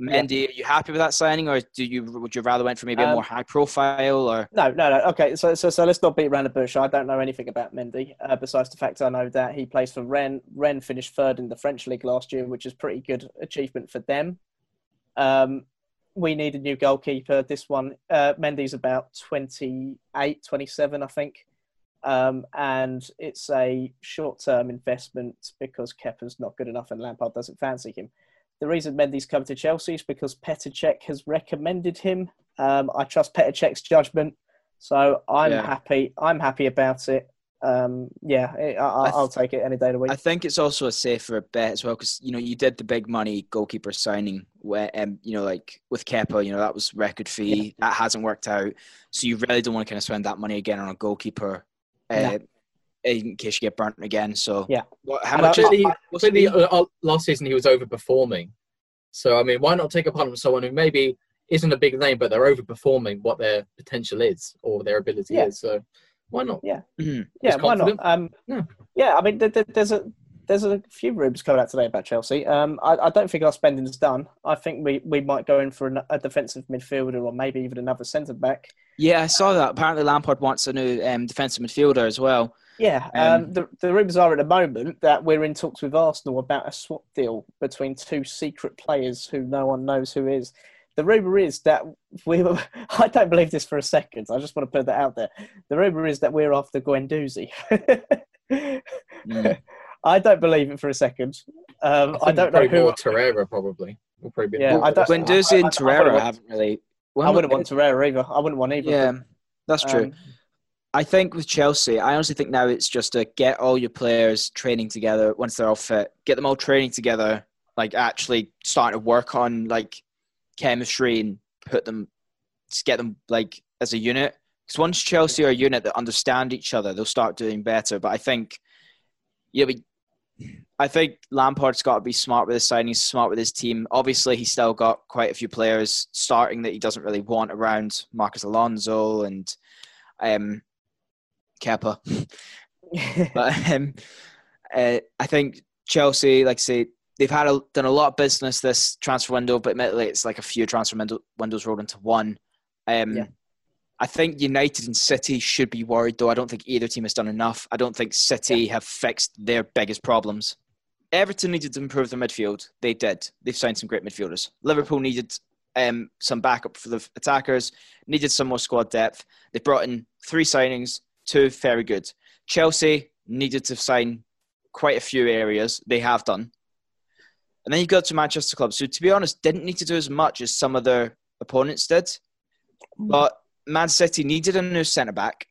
Mendy, are you happy with that signing, or do you would you rather went for maybe a Um, more high profile, or No, no, no. Okay, so so, so let's not beat around the bush. I don't know anything about Mendy, uh, besides the fact I know that he plays for Rennes. Rennes finished third in the French league last year, which is pretty good achievement for them. Um, we need a new goalkeeper. This one, uh, Mendy's about 28, 27, I think. Um, and it's a short-term investment because Kepa's not good enough and Lampard doesn't fancy him. The reason Mendy's come to Chelsea is because Petr Cech has recommended him. Um, I trust Petr Cech's judgment, so I'm Yeah. happy. I'm happy about it. Um, yeah, I, I th- I'll take it any day of the week. I think it's also a safer bet as well because you know you did the big money goalkeeper signing where um you know like with Kepa, you know that was record fee that hasn't worked out, so you really don't want to kind of spend that money again on a goalkeeper. Uh, No. In case you get burnt again, so Yeah. What, how And much? is, Clearly, what's clearly the- uh, last season he was overperforming. So I mean, why not take a punt on someone who maybe isn't a big name, but they're overperforming what their potential is or their ability Yeah. is. So why not? Yeah, He's why not? Um, Yeah. yeah, I mean, there, there- there's a there's a few rumours coming out today about Chelsea. Um, I, I don't think our spending's done. I think we, we might go in for an, a defensive midfielder or maybe even another centre back. Yeah, I saw that. Apparently, Lampard wants a new um, defensive midfielder as well. Yeah, Um, um, the, the rumours are at the moment that we're in talks with Arsenal about a swap deal between two secret players who no one knows who is. The rumour is that we were, I don't believe this for a second. I just want to put that out there. The rumour is that we're after Guendouzi. Mm. I don't believe it for a second. Um, I, think don't know probably who. more Torreira probably. Will probably be Yeah, I don't- Guendouzi and I- I- I Torreira haven't really. I wouldn't want Torreira either. I wouldn't want either. Yeah, that's true. Um, I think with Chelsea, I honestly think now it's just to get all your players training together once they're all fit. Get them all training together, like actually starting to work on like chemistry and put them, get them like as a unit. Because once Chelsea are a unit that understand each other, they'll start doing better. But I think, yeah, we, I think Lampard's got to be smart with his signings, smart with his team. Obviously, he's still got quite a few players starting that he doesn't really want around Marcos Alonso and um, Kepa. But um, uh, I think Chelsea, like I say, they've had a, done a lot of business this transfer window, but admittedly, it's like a few transfer window, windows rolled into one. Um, Yeah. I think United and City should be worried, though. I don't think either team has done enough. I don't think City have fixed their biggest problems. Everton needed to improve their midfield. They did. They've signed some great midfielders. Liverpool needed um, some backup for the attackers, needed some more squad depth. They brought in three signings, two very good. Chelsea needed to sign quite a few areas. They have done. And then you go to Manchester clubs, who, to be honest, didn't need to do as much as some of their opponents did. But Man City needed a new centre back.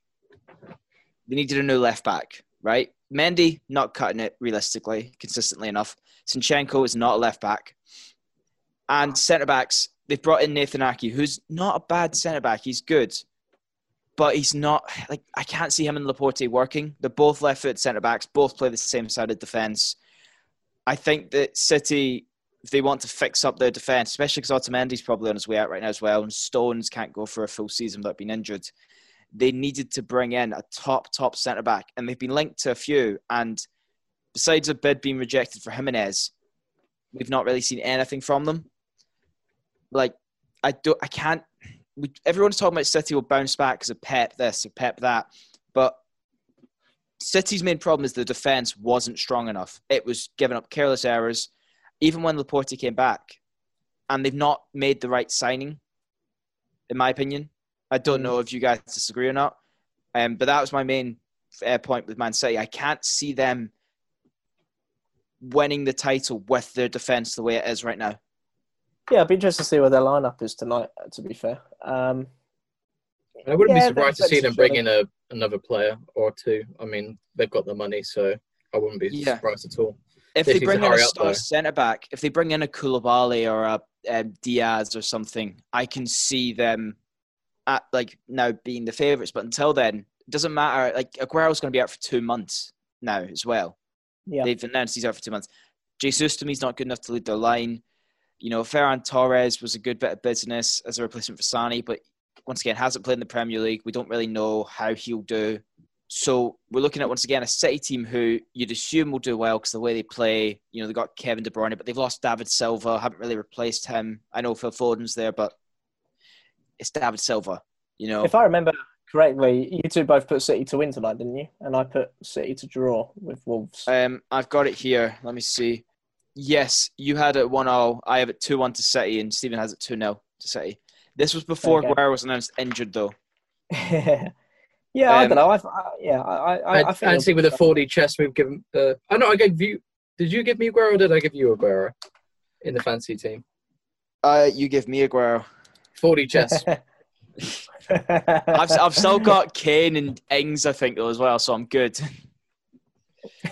They needed a new left back, right? Mendy not cutting it realistically, consistently enough. Zinchenko is not a left back. And centre backs, they've brought in Nathan Aké, who's not a bad centre back. He's good. But he's not like I can't see him and Laporte working. They're both left foot centre backs, both play the same side of defence. I think that City, if they want to fix up their defence, especially because Otamendi's probably on his way out right now as well, and Stones can't go for a full season without being injured, they needed to bring in a top, top centre back. And they've been linked to a few. And besides a bid being rejected for Jimenez, we've not really seen anything from them. Like, I don't, I can't. We, everyone's talking about City will bounce back because of Pep this or Pep that, but City's main problem is the defense wasn't strong enough. It was giving up careless errors, even when Laporte came back, and they've not made the right signing. In my opinion, I don't know if you guys disagree or not, um, but that was my main uh, point with Man City. I can't see them winning the title with their defense the way it is right now. yeah, I'd be interested to see where their lineup is tonight. To be fair, um, I wouldn't Yeah, be surprised to see them bring in a another player or two. I mean, they've got the money, so I wouldn't be Yeah. surprised at all. If They they bring in a star centre back, if they bring in a Koulibaly or a, um Diaz or something, I can see them at like now being the favourites. But until then, it doesn't matter. Like Aguero's going to be out for two months now as well. yeah, They've announced he's out for two months. Jesus to me is not good enough to lead their line. You know, Ferran Torres was a good bit of business as a replacement for Sané, but once again hasn't played in the Premier League. We don't really know how he'll do. So we're looking at once again a City team who you'd assume will do well because the way they play, you know, they got Kevin De Bruyne, but they've lost David Silva, haven't really replaced him. I know Phil Foden's there, but it's David Silva. You know, if I remember correctly, you two both put City to win tonight, didn't you? And I put City to draw with Wolves. Um, I've got it here. Let me see. Yes, you had it 1 0. I have it 2 1 to City, and Stephen has it 2 0 to City. This was before Okay. Guerrero was announced injured, though. yeah, I Um, don't know. I, I, yeah, I, I, I I, think fancy with a 40 chest we've given. Uh, I know I gave you. Did you give me Aguero or did I give you Aguero in the fancy team? Uh, you give me Aguero. 40 chest. I've, I've still got Kane and Ings, I think, though, as well, so I'm good.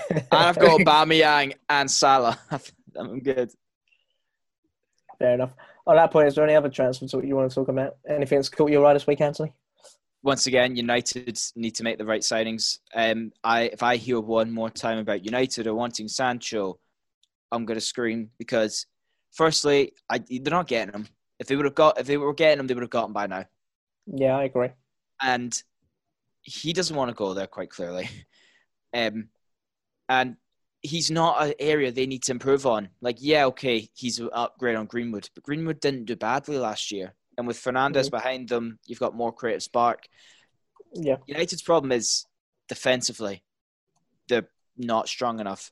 and I've got Aubameyang and Salah. I'm good. Fair enough. On that point, is there any other transfers that you want to talk about? Anything that's caught your eye this week, Anthony? Once again, United need to make the right signings. Um, I if I hear one more time about United or wanting Sancho, I'm gonna scream because, firstly, I, they're not getting him. If they would have got, if they were getting him, they would have gotten by now. Yeah, I agree. and he doesn't want to go there quite clearly. Um, and he's not an area they need to improve on. Like, yeah, okay, he's an upgrade on Greenwood, but Greenwood didn't do badly last year. And with Fernandes Mm-hmm. behind them, you've got more creative spark. Yeah. United's problem is defensively, they're not strong enough.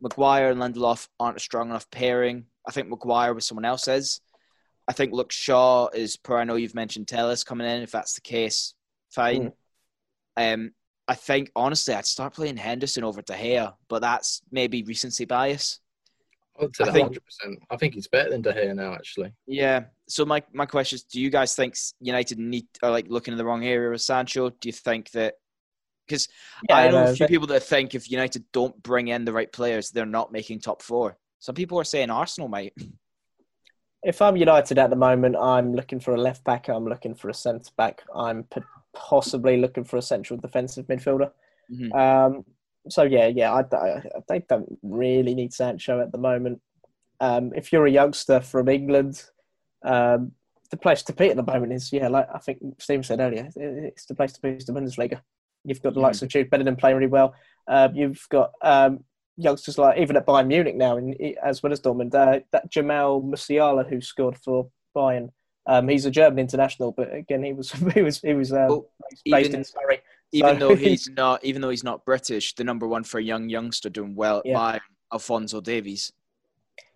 Maguire and Lindelof aren't a strong enough pairing. I think Maguire with someone else is. I think Luke Shaw is per. I know you've mentioned Telles coming in. If that's the case, fine. Um, I think honestly, I'd start playing Henderson over De Gea, but that's maybe recency bias. I would say I think- 100%. I think he's better than De Gea now, actually. Yeah. So my my question is: Do you guys think United need are like looking in the wrong area with Sancho? Do you think that? Because I know a few people that think if United don't bring in the right players, they're not making top four. Some people are saying Arsenal might. if I'm United at the moment, I'm looking for a left back. I'm looking for a centre back. I'm possibly looking for a central defensive midfielder. Mhm. Um, so yeah, yeah, I, I, they don't really need Sancho at the moment. Um, if you're a youngster from England, um, the place to be at the moment is yeah, like I think Steve said earlier, it's the place to be is the Bundesliga. You've got the likes of Jude Bellingham playing really well. Um, you've got um, youngsters like even at Bayern Munich now, in, as well as Dortmund. Uh, that Jamal Musiala who scored for Bayern. Um, he's a German international, but again, he was he was he was um, Well, based even- in Surrey. Even So- though he's not, even though he's not British, the number one for a young youngster doing well Yeah. Bayern, Alphonso Davies.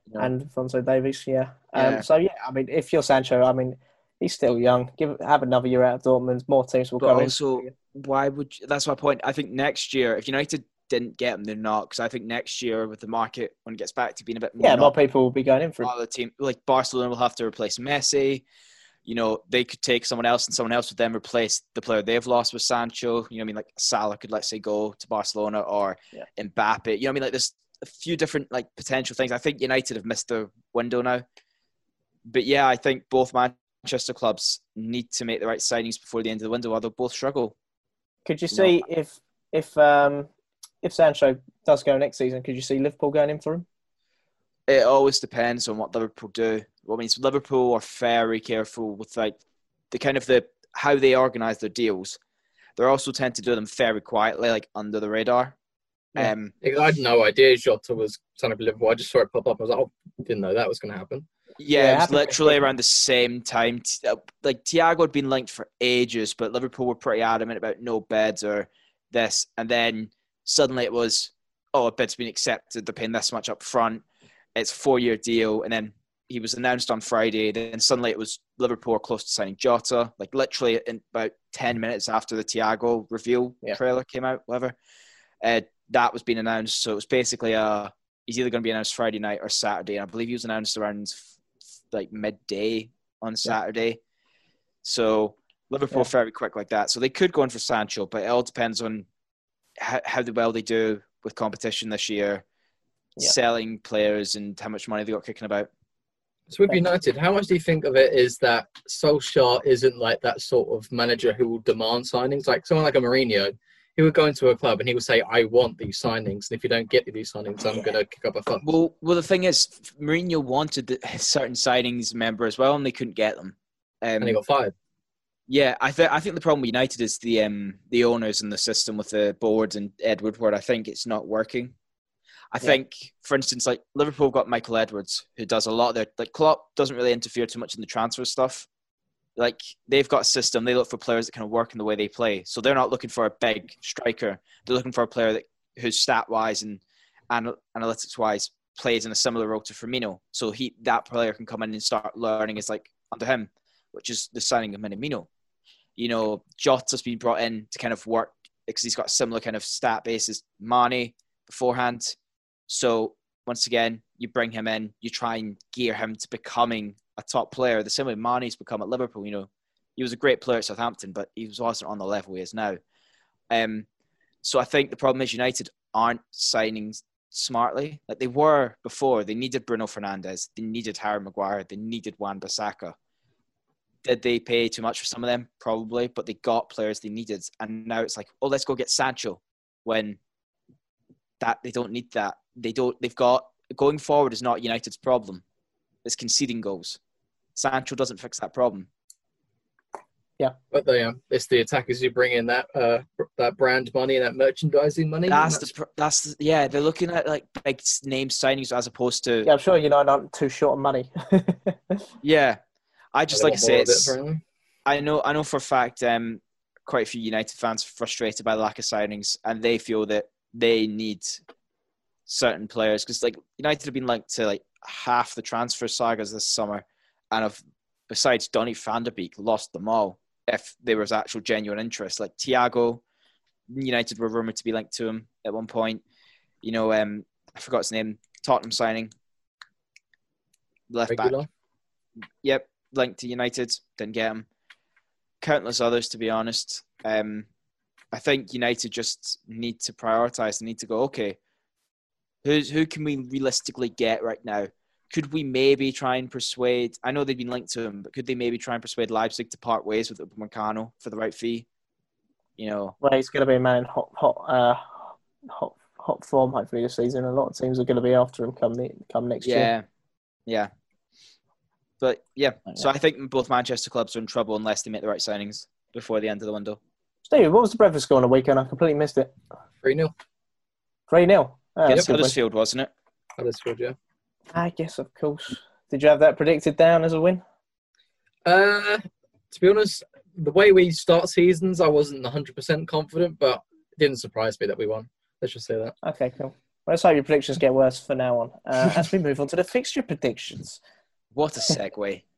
You know, and Alphonso Davies. Yeah. Um, Yeah. So yeah, I mean, if you're Sancho, I mean, he's still young. Give have another year out of Dortmund. More teams will But come also, in. why would you, that's my point? I think next year, if United didn't get him, they're not because I think next year with the market when it gets back to being a bit Yeah, more people will be going in for other team like Barcelona will have to replace Messi. You know, they could take someone else and someone else would then replace the player they've lost with Sancho. You know, what I mean, like Salah could let's say go to Barcelona or Yeah. Mbappe. You know, what I mean, like there's a few different like potential things. I think United have missed the window now. But yeah, I think both Manchester clubs need to make the right signings before the end of the window, or they'll both struggle. Could you No. see if if um if Sancho does go next season? Could you see Liverpool going in for him? It always depends on what Liverpool do. Well, I mean, Liverpool are very careful with like the kind of the how they organise their deals. They also tend to do them very quietly, like under the radar. Yeah. Um, I had no idea Jota was son of Liverpool. I just saw it pop up. I was like, oh, didn't know that was going to happen. yeah, Yeah, it was literally around the same time. Uh, Like Thiago had been linked for ages, but Liverpool were pretty adamant about no bids or this, and then suddenly it was, oh, a bid's been accepted. They're paying this much up front. It's a four-year deal, and then he was announced on Friday. Then suddenly it was Liverpool close to signing Jota. Like literally in about ten minutes after the Thiago reveal Yeah. trailer came out, whatever. Uh, that was being announced. So it was basically uh he's either going to be announced Friday night or Saturday. And I believe he was announced around f- like midday on Saturday. So Liverpool Yeah. very quick like that. So they could go in for Sancho, but it all depends on how, how well they do with competition this year, Yeah. selling players and how much money they got kicking about. So with. United, how much do you think of it is that Solskjaer isn't like that sort of manager who will demand signings? Like someone like a Mourinho, he would go into a club and he would say, "I want these signings, and if you don't get these signings, I'm going to kick up a fuss." Well, well, the thing is, Mourinho wanted the, certain signings, member as well, and they couldn't get them. Um, and he got fired. Yeah, I think I think the problem with United is the um the owners and the system with the board and Edward Woodward. I think it's not working. I Yeah. think, for instance, like Liverpool got Michael Edwards, who does a lot of their like Klopp doesn't really interfere too much in the transfer stuff. Like they've got a system, they look for players that kind of work in the way they play. So they're not looking for a big striker. They're looking for a player that who's stat wise and anal- analytics wise plays in a similar role to Firmino. So he that player can come in and start learning is like under him, which is the signing of Minamino you know, Jota's been brought in to kind of work because he's got a similar kind of stat base as Mane beforehand. So once again, you bring him in, you try and gear him to becoming a top player. The same way Mane's become at Liverpool. You know, he was a great player at Southampton, but he was wasn't on the level he is now. Um, so I think the problem is United aren't signing smartly like they were before. They needed Bruno Fernandes, they needed Harry Maguire, they needed Wan Bissaka. Did they pay too much for some of them? Probably, but they got players they needed, and now it's like, oh, let's go get Sancho. When that they don't need that, they don't. They've got going forward is not United's problem. It's conceding goals. Sancho doesn't fix that problem. Yeah. But they, um, it's the attackers who bring in that uh, that brand money and that merchandising money. and That's the pr- that's the, yeah. They're looking at like big name signings as opposed to Yeah, I'm sure United aren't too short on money. yeah. I just they like to say more of it, it's. I know I know for a fact um, quite a few United fans are frustrated by the lack of signings, and they feel that they need certain players because like United have been linked to like half the transfer sagas this summer, and have besides Donny van de Beek lost them all. If there was actual genuine interest, like Thiago, United were rumored to be linked to him at one point. You know, um, I forgot his name. Tottenham signing left back. Yep, linked to United, didn't get him. Countless others, to be honest. Um, I think United just need to prioritize. They need to go, okay, who's, who can we realistically get right now? Could we maybe try and persuade? I know they've been linked to him, but could they maybe try and persuade Leipzig to part ways with Upamecano for the right fee? You know, well, he's going to be a man in hot, hot, uh, hot, hot form. Hopefully this season. A lot of teams are going to be after him come come next year. yeah, yeah. But yeah, so Yeah. I think both Manchester clubs are in trouble unless they make the right signings before the end of the window. Steve, what was the Brentford score on the weekend? I completely missed it. 3 0. Three 0 Against Huddersfield, wasn't it? Huddersfield, yeah. I guess, of course. Did you have that predicted down as a win? Uh, to be honest, the way we start seasons, I wasn't 100% confident, but it didn't surprise me that we won. Let's just say that. Okay, cool. Well, let's hope your predictions get worse for now on. Uh, as we move on to the fixture predictions. What a segue.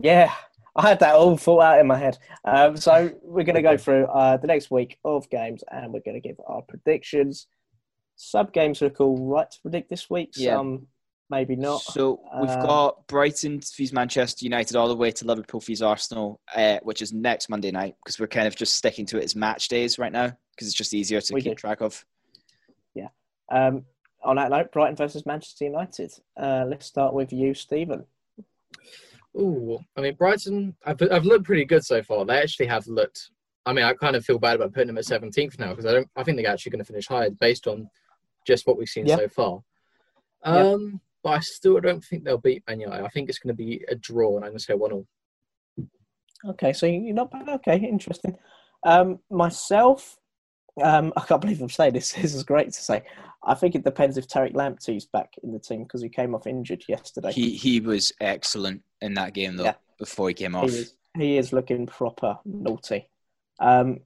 Yeah, I had that all thought out in my head. Um, so we're going to go through uh, the next week of games and we're going to give our predictions. Sub games look all right to predict this week. Yeah. Some maybe not. So we've Uh, got Brighton vs Manchester United all the way to Liverpool vs Arsenal, uh, which is next Monday night because we're kind of just sticking to it as match days right now because it's just easier to keep do. track of. Yeah. Um, on that note, Brighton versus Manchester United. Uh, let's start with you, Stephen. Ooh, I mean, Brighton, I've, I've looked pretty good so far. They actually have looked. I mean, I kind of feel bad about putting them at 17th now because I don't. I think they're actually going to finish higher based on just what we've seen Yeah. so far. Yeah. Um, but I still don't think they'll beat Man United. I think it's going to be a draw, and I'm going to say one 0 Okay, so you're not bad. Okay, interesting. Um, myself, um, I can't believe I'm saying this. This is great to say. I think it depends if Tariq Lamptey's back in the team because he came off injured yesterday. He he was excellent in that game though Yeah. before he came He off. is, he is looking proper naughty. Um,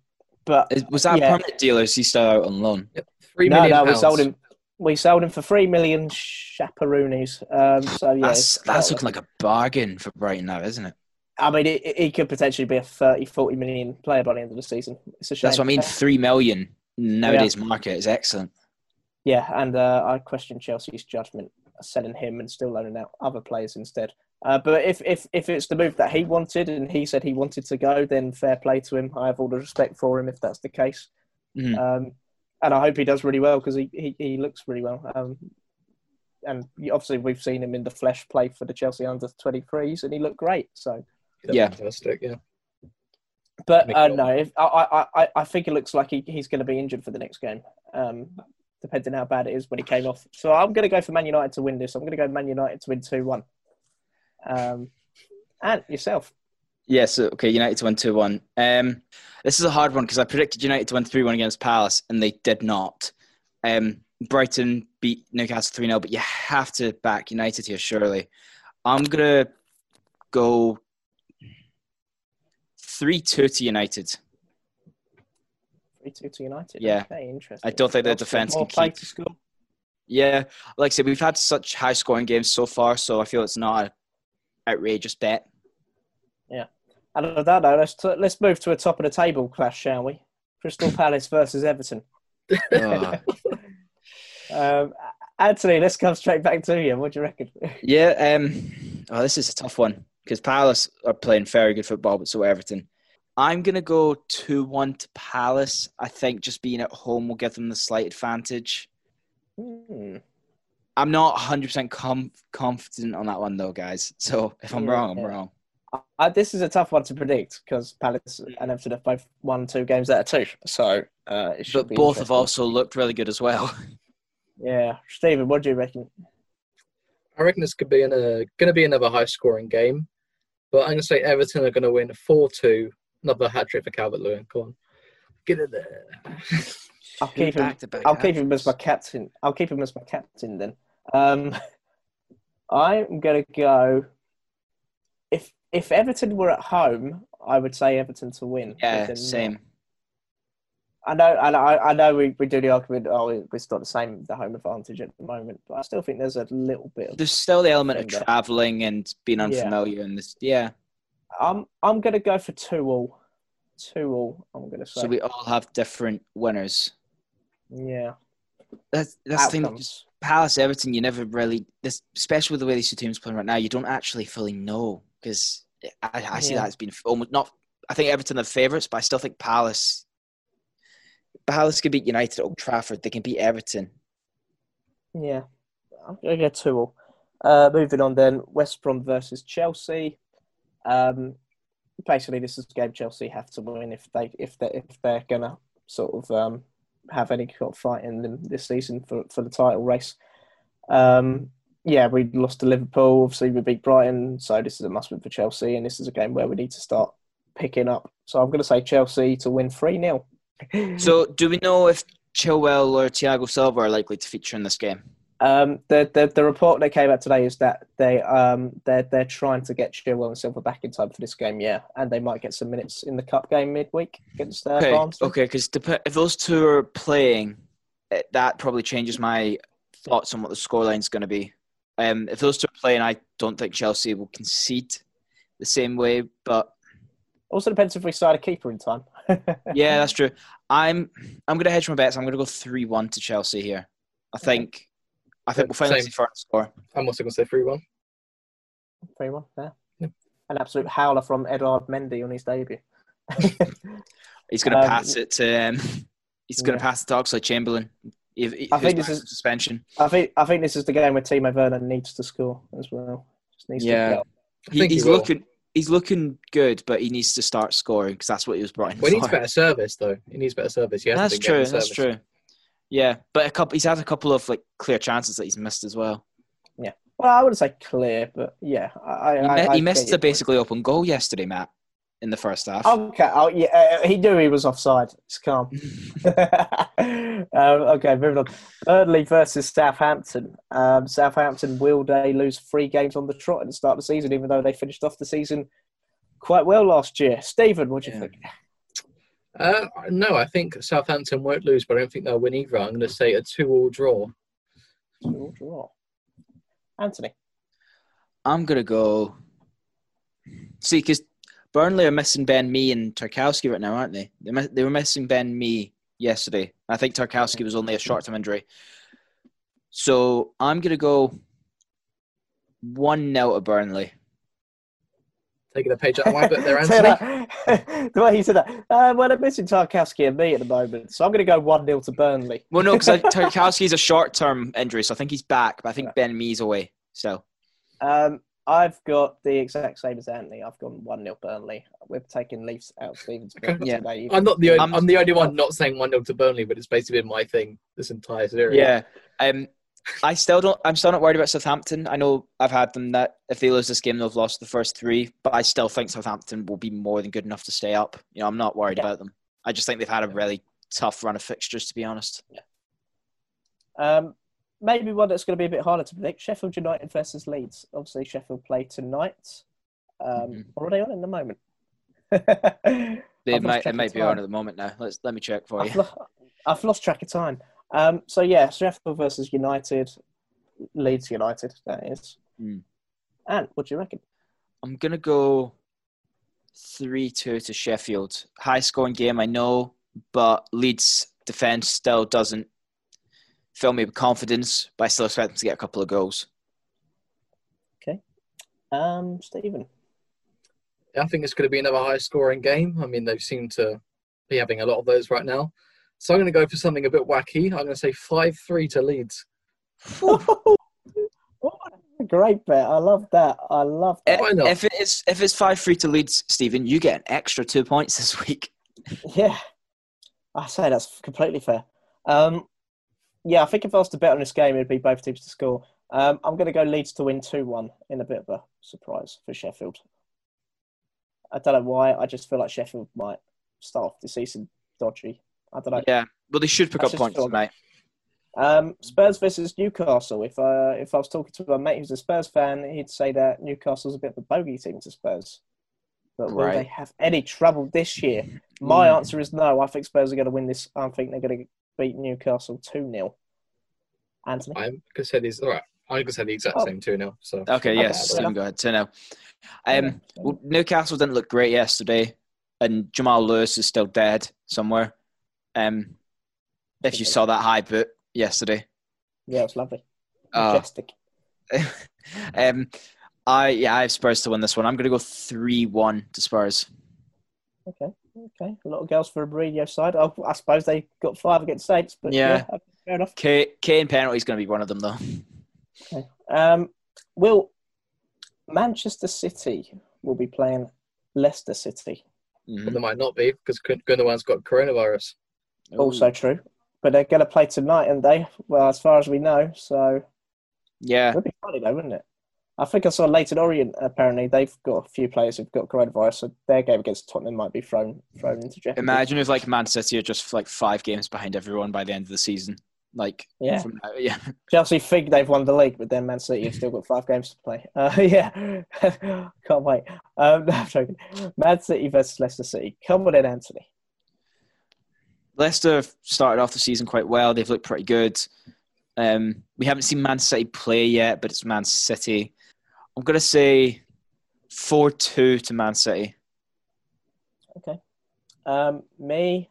but Was that a Yeah. permanent deal or is he still out on loan? Three no, million no, we sold him. We sold him for three million chaperoonies. Um, so yeah, that's that's looking like a bargain for Brighton now, isn't it? I mean, it, it- he could potentially be a 30, 40 million player by the end of the season. It's a shame. That's what I mean. Three million nowadays market is excellent. Yeah, and uh, I question Chelsea's judgment selling him and still loaning out other players instead. Uh, but if, if if it's the move that he wanted and he said he wanted to go, then fair play to him. I have all the respect for him if that's the case. Mhm. Um, and I hope he does really well because he, he, he looks really well. Um, and obviously we've seen him in the flesh play for the Chelsea under 23s and he looked great. So, Yeah. fantastic. Yeah, but uh, no, if, I, I, I, I think it looks like he, he's going to be injured for the next game. Um, depending how bad it is when he came off. So I'm going to go for Man United to win this. I'm going to go Man United to win 2 1. Um, and yourself. Yeah, so okay, United to win two one. Um, this is a hard one because I predicted United to win three one against Palace, and they did not. Um, Brighton beat Newcastle three 0 but you have to back United here, surely. I'm gonna go three two to United. 3 2 to United. Yeah. Okay, interesting. I don't think their more can play keep-. Yeah, like I said, we've had such high scoring games so far, so I feel it's not an outrageous bet. Yeah. And on that note, let's, t- let's move to a top of the table clash, shall we? Crystal Palace versus Everton. Oh. Um, Anthony, let's come straight back to you. What do you reckon? Yeah, um, oh, this is a tough one because Palace are playing very good football, but so Everton. I'm gonna go two one to Palace. I think just being at home will give them the slight advantage. Hmm. I'm not 100 percent com- confident on that one though, guys. So if I'm wrong, I'm Yeah. wrong. Uh, this is a tough one to predict because Palace and Everton have both won two games out of two. So uh, it should But be both have interesting. also looked really good as well. Yeah, Stephen, what do you reckon? I reckon this could be in a going to be another high scoring game, but I'm going to say Everton are going to win four two, another hat trick for Calvert Lewin. Go on, get it there. I'll keep him. I'll keep him as my captain. I'll keep him as my captain then. Um, I'm gonna go. If if Everton were at home, I would say Everton to win. Yeah, same. I know, I know, I know. We, we do the argument. Oh, it's not the same, the home advantage at the moment, but I still think there's a little bit of. There's still the element of traveling and being Yeah. unfamiliar, and this. Yeah, I'm I'm gonna go for two all. Two all. I'm gonna say. so we all have different winners. Yeah. That's that's the thing. Outcomes. Palace, Everton, you never really, this, especially with the way these two teams playing right now, you don't actually fully know because I, I see Yeah. that as being almost not. I think Everton are favourites, but I still think Palace. Palace can beat United at Old Trafford. They can beat Everton. Yeah, I'm gonna go two all. Uh, moving on then, West Brom versus Chelsea. Um, basically, this is a game Chelsea have to win if they if they if they're gonna sort of um, have any of fight in them this season for for the title race. Um, yeah, we lost to Liverpool. Obviously, we beat Brighton, so this is a must-win for Chelsea, and this is a game where we need to start picking up. So I'm going to say Chelsea to win three 0 So, do we know if Chilwell or Thiago Silva are likely to feature in this game? Um, the, the the report that came out today is that they um they're they're trying to get Chilwell and Silva back in time for this game, yeah, and they might get some minutes in the cup game midweek against uh, Okay, Barnsley. okay, because if those two are playing, eh, that probably changes my thoughts on what the scoreline is going to be. Um, if those two are playing, I don't think Chelsea will concede the same way. But Also depends if we start a keeper in time. yeah, that's true. I'm I'm going to hedge my bets. I'm going to go three one to Chelsea here. I think I think we'll finally Same. see first score. I'm also going to say three one. three one, yeah. Yeah. An absolute howler from Edouard Mendy on his debut. He's going to Um, pass it to. Um, he's going yeah. to pass it to Oxlade Chamberlain. If, I think this is- suspension. I think I think this is the game where Timo Werner needs to score as well. Just needs Yeah. to He, think he he's looking. He's looking good, but he needs to start scoring because that's what he was brought in Well, he needs for. better service though. He needs better service. He hasn't That's been getting true. That's service. true. Yeah, but a couple. He's had a couple of like clear chances that he's missed as well. Yeah. Well, I wouldn't say clear, but yeah, I, He, I, I he missed a basically open goal yesterday, Matt, in the first half. Okay, oh, yeah, uh, he knew he was offside. It's calm. um, okay, moving on. Burnley versus Southampton. Um, Southampton will they lose three games on the trot at the start of the season, even though they finished off the season quite well last year. Stephen, what do you Yeah. think? Uh, no, I think Southampton won't lose, but I don't think they'll win either. I'm going to say a two-all draw. Two-all draw. Anthony. I'm gonna go. See, because Burnley are missing Ben Mee and Tarkowski right now, aren't they? They, mi- they were missing Ben Mee yesterday. I think Tarkowski was only a short-term injury. So I'm gonna go one 0 to Burnley. Taking a page out of my book there, Anthony. the way he said that. Uh, well, they're missing Tarkowski and me at the moment, so I'm going to go 1 0 to Burnley. Well, no, because Tarkowski's a short-term injury, so I think he's back. But I think Ben Mee's away. So Um, I've got the exact same as Anthony. I've gone 1 0 Burnley. We've taken Leafs out of Stevens Okay. Yeah. today. I'm not the only, I'm- I'm the only one not saying one 0 to Burnley, but it's basically been my thing this entire series. Yeah. Um, I still don't. I'm still not worried about Southampton. I know I've had them that if they lose this game, they've lost the first three. But I still think Southampton will be more than good enough to stay up. You know, I'm not worried Yeah. about them. I just think they've had a really tough run of fixtures, to be honest. Yeah. Um, maybe one that's going to be a bit harder to predict Sheffield United versus Leeds. Obviously, Sheffield play tonight. Um, Mhm. What are they on in the moment? They might. of might be on at the moment now. Let's let me check for I've, you. lo- I've lost track of time. Um, so yeah, Sheffield versus United, Leeds United. That is. Hmm. And what do you reckon? I'm gonna go three two to Sheffield. High scoring game, I know, but Leeds defense still doesn't fill me with confidence. But I still expect them to get a couple of goals. Okay, um, Stephen. I think it's going to be another high scoring game. I mean, they seem to be having a lot of those right now. So I'm going to go for something a bit wacky. I'm going to say 5 3 to Leeds. Great bet. I love that. I love that. Why not? If it is if it's five three to Leeds, Stephen, you get an extra two points this week. Yeah, I say that's completely fair. Um, yeah, I think if I was to bet on this game, it'd be both teams to score. Um, I'm going to go Leeds to win two one in a bit of a surprise for Sheffield. I don't know why. I just feel like Sheffield might start off the season dodgy. I don't know. Yeah, well, they should pick That's up points feel- tonight. Um, Spurs versus Newcastle. If uh, if I was talking to a mate who's a Spurs fan, he'd say that Newcastle's a bit of a bogey team to Spurs. But will Right. they have any trouble this year? My Mm. answer is no. I think Spurs are going to win this. I think they're going to beat Newcastle two 0 Anthony. I'm gonna say these. All right, I'm gonna say the exact Oh. same two now. So Okay, Okay, yes, fair Stephen, enough. go ahead. 2 0. Um, well, Newcastle didn't look great yesterday, and Jamal Lewis is still dead somewhere. Um, if you saw that high boot yesterday, Yeah, it was lovely. uh, Majestic. um, I yeah, I have Spurs to win this one. I'm going to go three one to Spurs. Okay, okay. A lot of girls for a radio side. Oh, I suppose they got five against Saints, but Yeah. yeah, fair enough. K Kane penalty is going to be one of them though. Okay. Um, will Manchester City will be playing Leicester City? Mhm. but there might not be because Gundogan's got coronavirus. Also true, but they're going to play tonight, and they well, as far as we know, so Yeah. it would be funny though, wouldn't it? I think I saw Leyton Orient. Apparently, they've got a few players who've got coronavirus, so their game against Tottenham might be thrown thrown into jeopardy. imagine if like Man City are just like five games behind everyone by the end of the season. Like Yeah. from now, yeah. Chelsea think they've won the league, but then Man City have still got five games to play. Uh, yeah, can't wait. Um, no, I'm joking. Man City versus Leicester City. Come on in, Anthony. Leicester started off the season quite well. They've looked pretty good. Um, we haven't seen Man City play yet, but it's Man City. I'm gonna say four two to Man City. Okay. Um, me,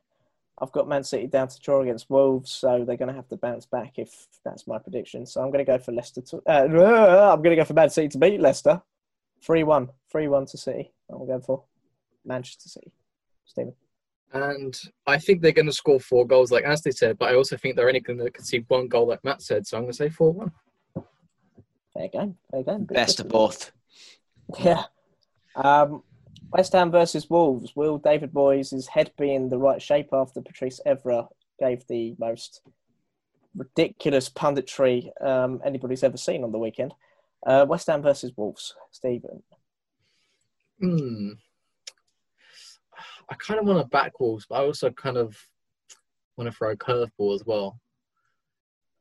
I've got Man City down to draw against Wolves, so they're going to have to bounce back if that's my prediction. So I'm going to go for Leicester. To, uh, I'm going to go for Man City to beat Leicester. 3 1. 3 1 to City. I'm going for Manchester City. Stephen. And I think they're going to score four goals, like Anthony said. But I also think they're only going to concede one goal, like Matt said. So I'm going to say four-one. There Fair game. Fair game. Bit Best of both. Yeah. Um, West Ham versus Wolves. Will David Moyes' head be in the right shape after Patrice Evra gave the most ridiculous punditry um, anybody's ever seen on the weekend? Uh, West Ham versus Wolves. Stephen. Hmm. I kind of want to back Wolves, but I also kind of want to throw a curveball as well.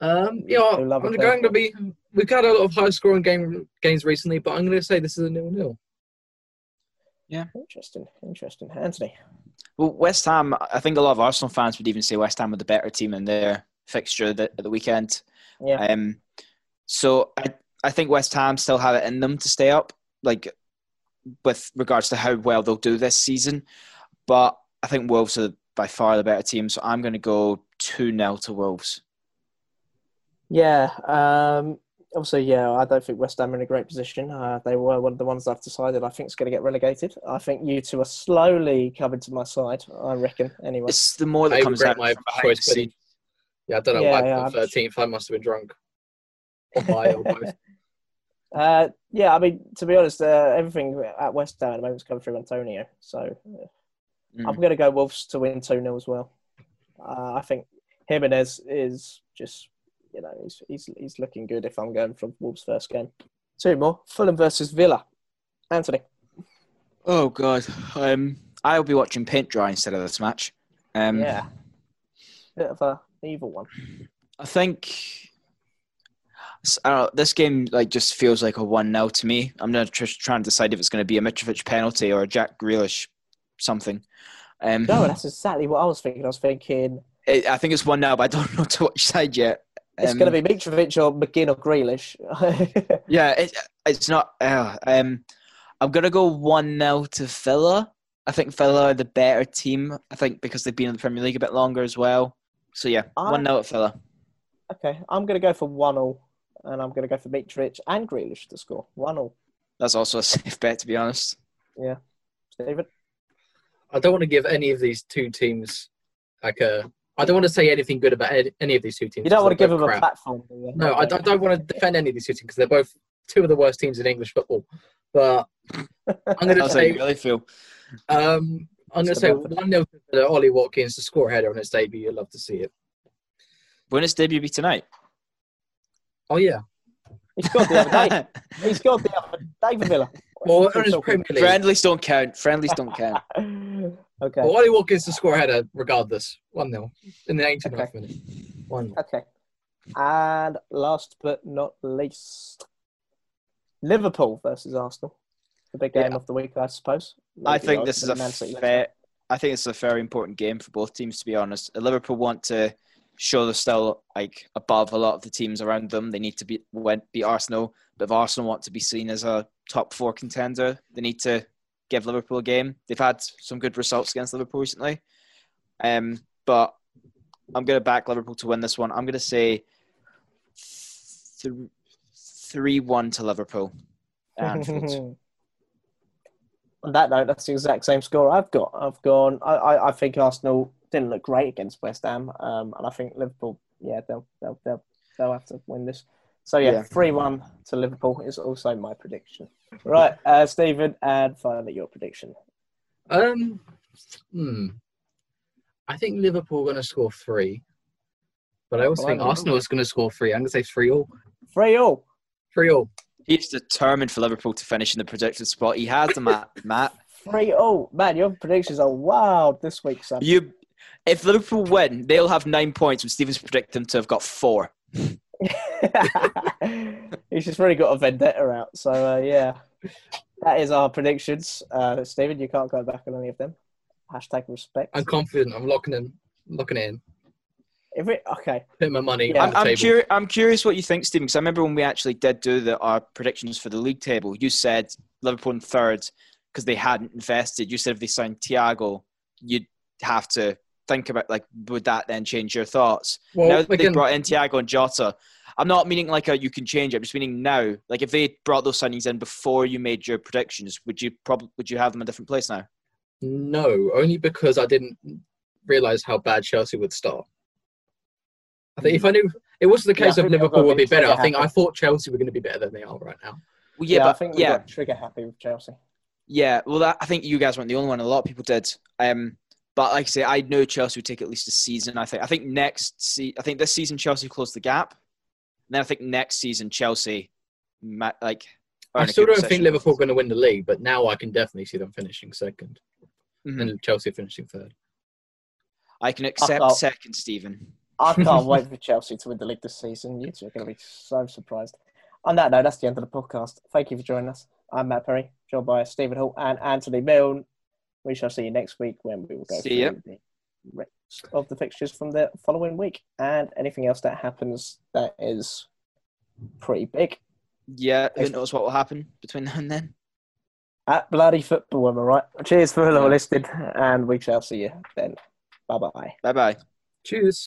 Um, yeah, Do I'm love a going to be. We've had a lot of high-scoring game games recently, but I'm going to say this is a nil-nil. Yeah, interesting. Interesting. Anthony. Well, West Ham. I think a lot of Arsenal fans would even say West Ham were the better team in their fixture the, at the weekend. Yeah. Um, so I I think West Ham still have it in them to stay up, like with regards to how well they'll do this season. But I think Wolves are by far the better team, so I'm going to go two 0 to Wolves. Yeah. Um, also, yeah, I don't think West Ham are in a great position. Uh, they were one of the ones I've decided I think is going to get relegated. I think you two are slowly coming to my side, I reckon, anyway. It's the more that I comes regret out my from choice, the. Yeah, I don't know Yeah, why yeah, I I'm put 13th. I must have been drunk. Or high or both. Uh, yeah, I mean, to be honest, uh, everything at West Ham at the moment is coming through Antonio. So uh, Mm. I'm going to go Wolves to win 2 0 as well. Uh, I think Jimenez is just, you know, he's, he's, he's looking good if I'm going for Wolves' first game. Two more Fulham versus Villa. Anthony. Oh god, um, I'll be watching paint dry instead of this match. Um, yeah. Bit of a evil one. I think I know, this game like just feels like a one 0 to me. I'm not tr- trying to decide if it's going to be a Mitrovic penalty or a Jack Grealish something. Um, No, that's exactly what I was thinking. I was thinking it, I think it's one now, but I don't know to which side yet. it's Um, going to be Mitrovic or McGinn or Grealish. Yeah, it, it's not. Uh, um, I'm gonna go one 0 to Villa. I think Villa are the better team. I think because they've been in the Premier League a bit longer as well. So yeah, I- one 0 at Villa. okay, I'm going to go for 1 0, and I'm going to go for Mitrovic and Grealish to score. 1 0. That's also a safe bet to be honest. Stephen? I don't want to give any of these two teams like a. I don't want to say anything good about any- any of these two teams. You don't want to give them they're a platform. do? No, I, I don't want to defend any of these two teams because they're both two of the worst teams in English football. But I'm going to That's how you say really feel. um, I'm going to say one 0 to Ollie Watkins to score a header on his debut. You'd love to see it. When its debut be tonight? Oh yeah, He scored the other day. He scored the other day for Villa. Well, What are on you his Premier League. Friendlies don't count. Friendlies don't count. okay. Well, Ollie Watkins to score a header, regardless. 1 0 in the 89th Okay. minute. 1 Okay. And last but not least, Liverpool versus Arsenal. The big game Yeah. of the week, I suppose. I think this is a Man City later. fair. I think it's a very important game for both teams. To be honest, Liverpool want to show they're still like above a lot of the teams around them. They need to be beat Arsenal, but if Arsenal want to be seen as a top four contender, they need to give Liverpool a game. They've had some good results against Liverpool recently, um, but I'm going to back Liverpool to win this one. I'm going to say three one to Liverpool. On that note, that's the exact same score I've got. I've gone. I, I, I think Arsenal didn't look great against West Ham, um, and I think Liverpool. Yeah, they'll they'll they'll, they'll have to win this. So yeah, Yeah. three one to Liverpool is also my prediction. Right, uh, Stephen, and finally your prediction. Um, hmm. I think Liverpool are going to score three. But I also Well, think I Arsenal is going to score three. I'm going to say 3 all. Three all. 3 all. He's determined for Liverpool to finish in the predicted spot. He has the Matt. Matt, Three all. Man, your predictions are wild this week, son. you, if Liverpool win, they'll have nine points. When Stevens predict them to have got four. He's just really got a vendetta out. So uh, yeah, that is our predictions. Uh, Stephen, you can't go back on any of them. Hashtag respect. I'm confident. I'm locking in. Locking in. If it, okay, put my money Yeah. on I'm, the I'm, table. curi- I'm curious what you think, Stephen, because I remember when we actually did do the, our predictions for the league table, you said Liverpool in third because they hadn't invested. You said if they signed Thiago, you'd have to think about like would that then change your thoughts? well, now that they brought in Thiago and Jota, I'm not meaning like a you can change it. I'm just meaning now. Like if they brought those signings in before you made your predictions, would you probably would you have them in a different place now? no, only because I didn't realize how bad Chelsea would start. I think if I knew it was the case think of Liverpool would be to be better, I think happy. I thought Chelsea were going to be better than they are right now. Well, yeah, I but think we yeah, got trigger happy with Chelsea. Yeah, well, that, I think you guys weren't the only one. A lot of people did. Um, but like I say, I know Chelsea would take at least a season. I think. I think next. Se- I think this season Chelsea closed the gap. And then I think next season Chelsea, ma- like. I still don't think. Liverpool are going to win the league, but now I can definitely see them finishing second Mhm. and Chelsea finishing third. I can accept thought- second, Stephen. I can't wait for Chelsea to win the league this season. You two are going to be so surprised. On that note, that's the end of the podcast. Thank you for joining us. I'm Matt Perry, joined by Stephen Hall and Anthony Milne. We shall see you next week when we will go See ya. through the rest of the fixtures from the following week and anything else that happens that is pretty big. Yeah, who Thanks. knows what will happen between now and then? At bloody football, am I right? Cheers for all listening, and we shall see you then. Bye bye. Bye bye. Cheers.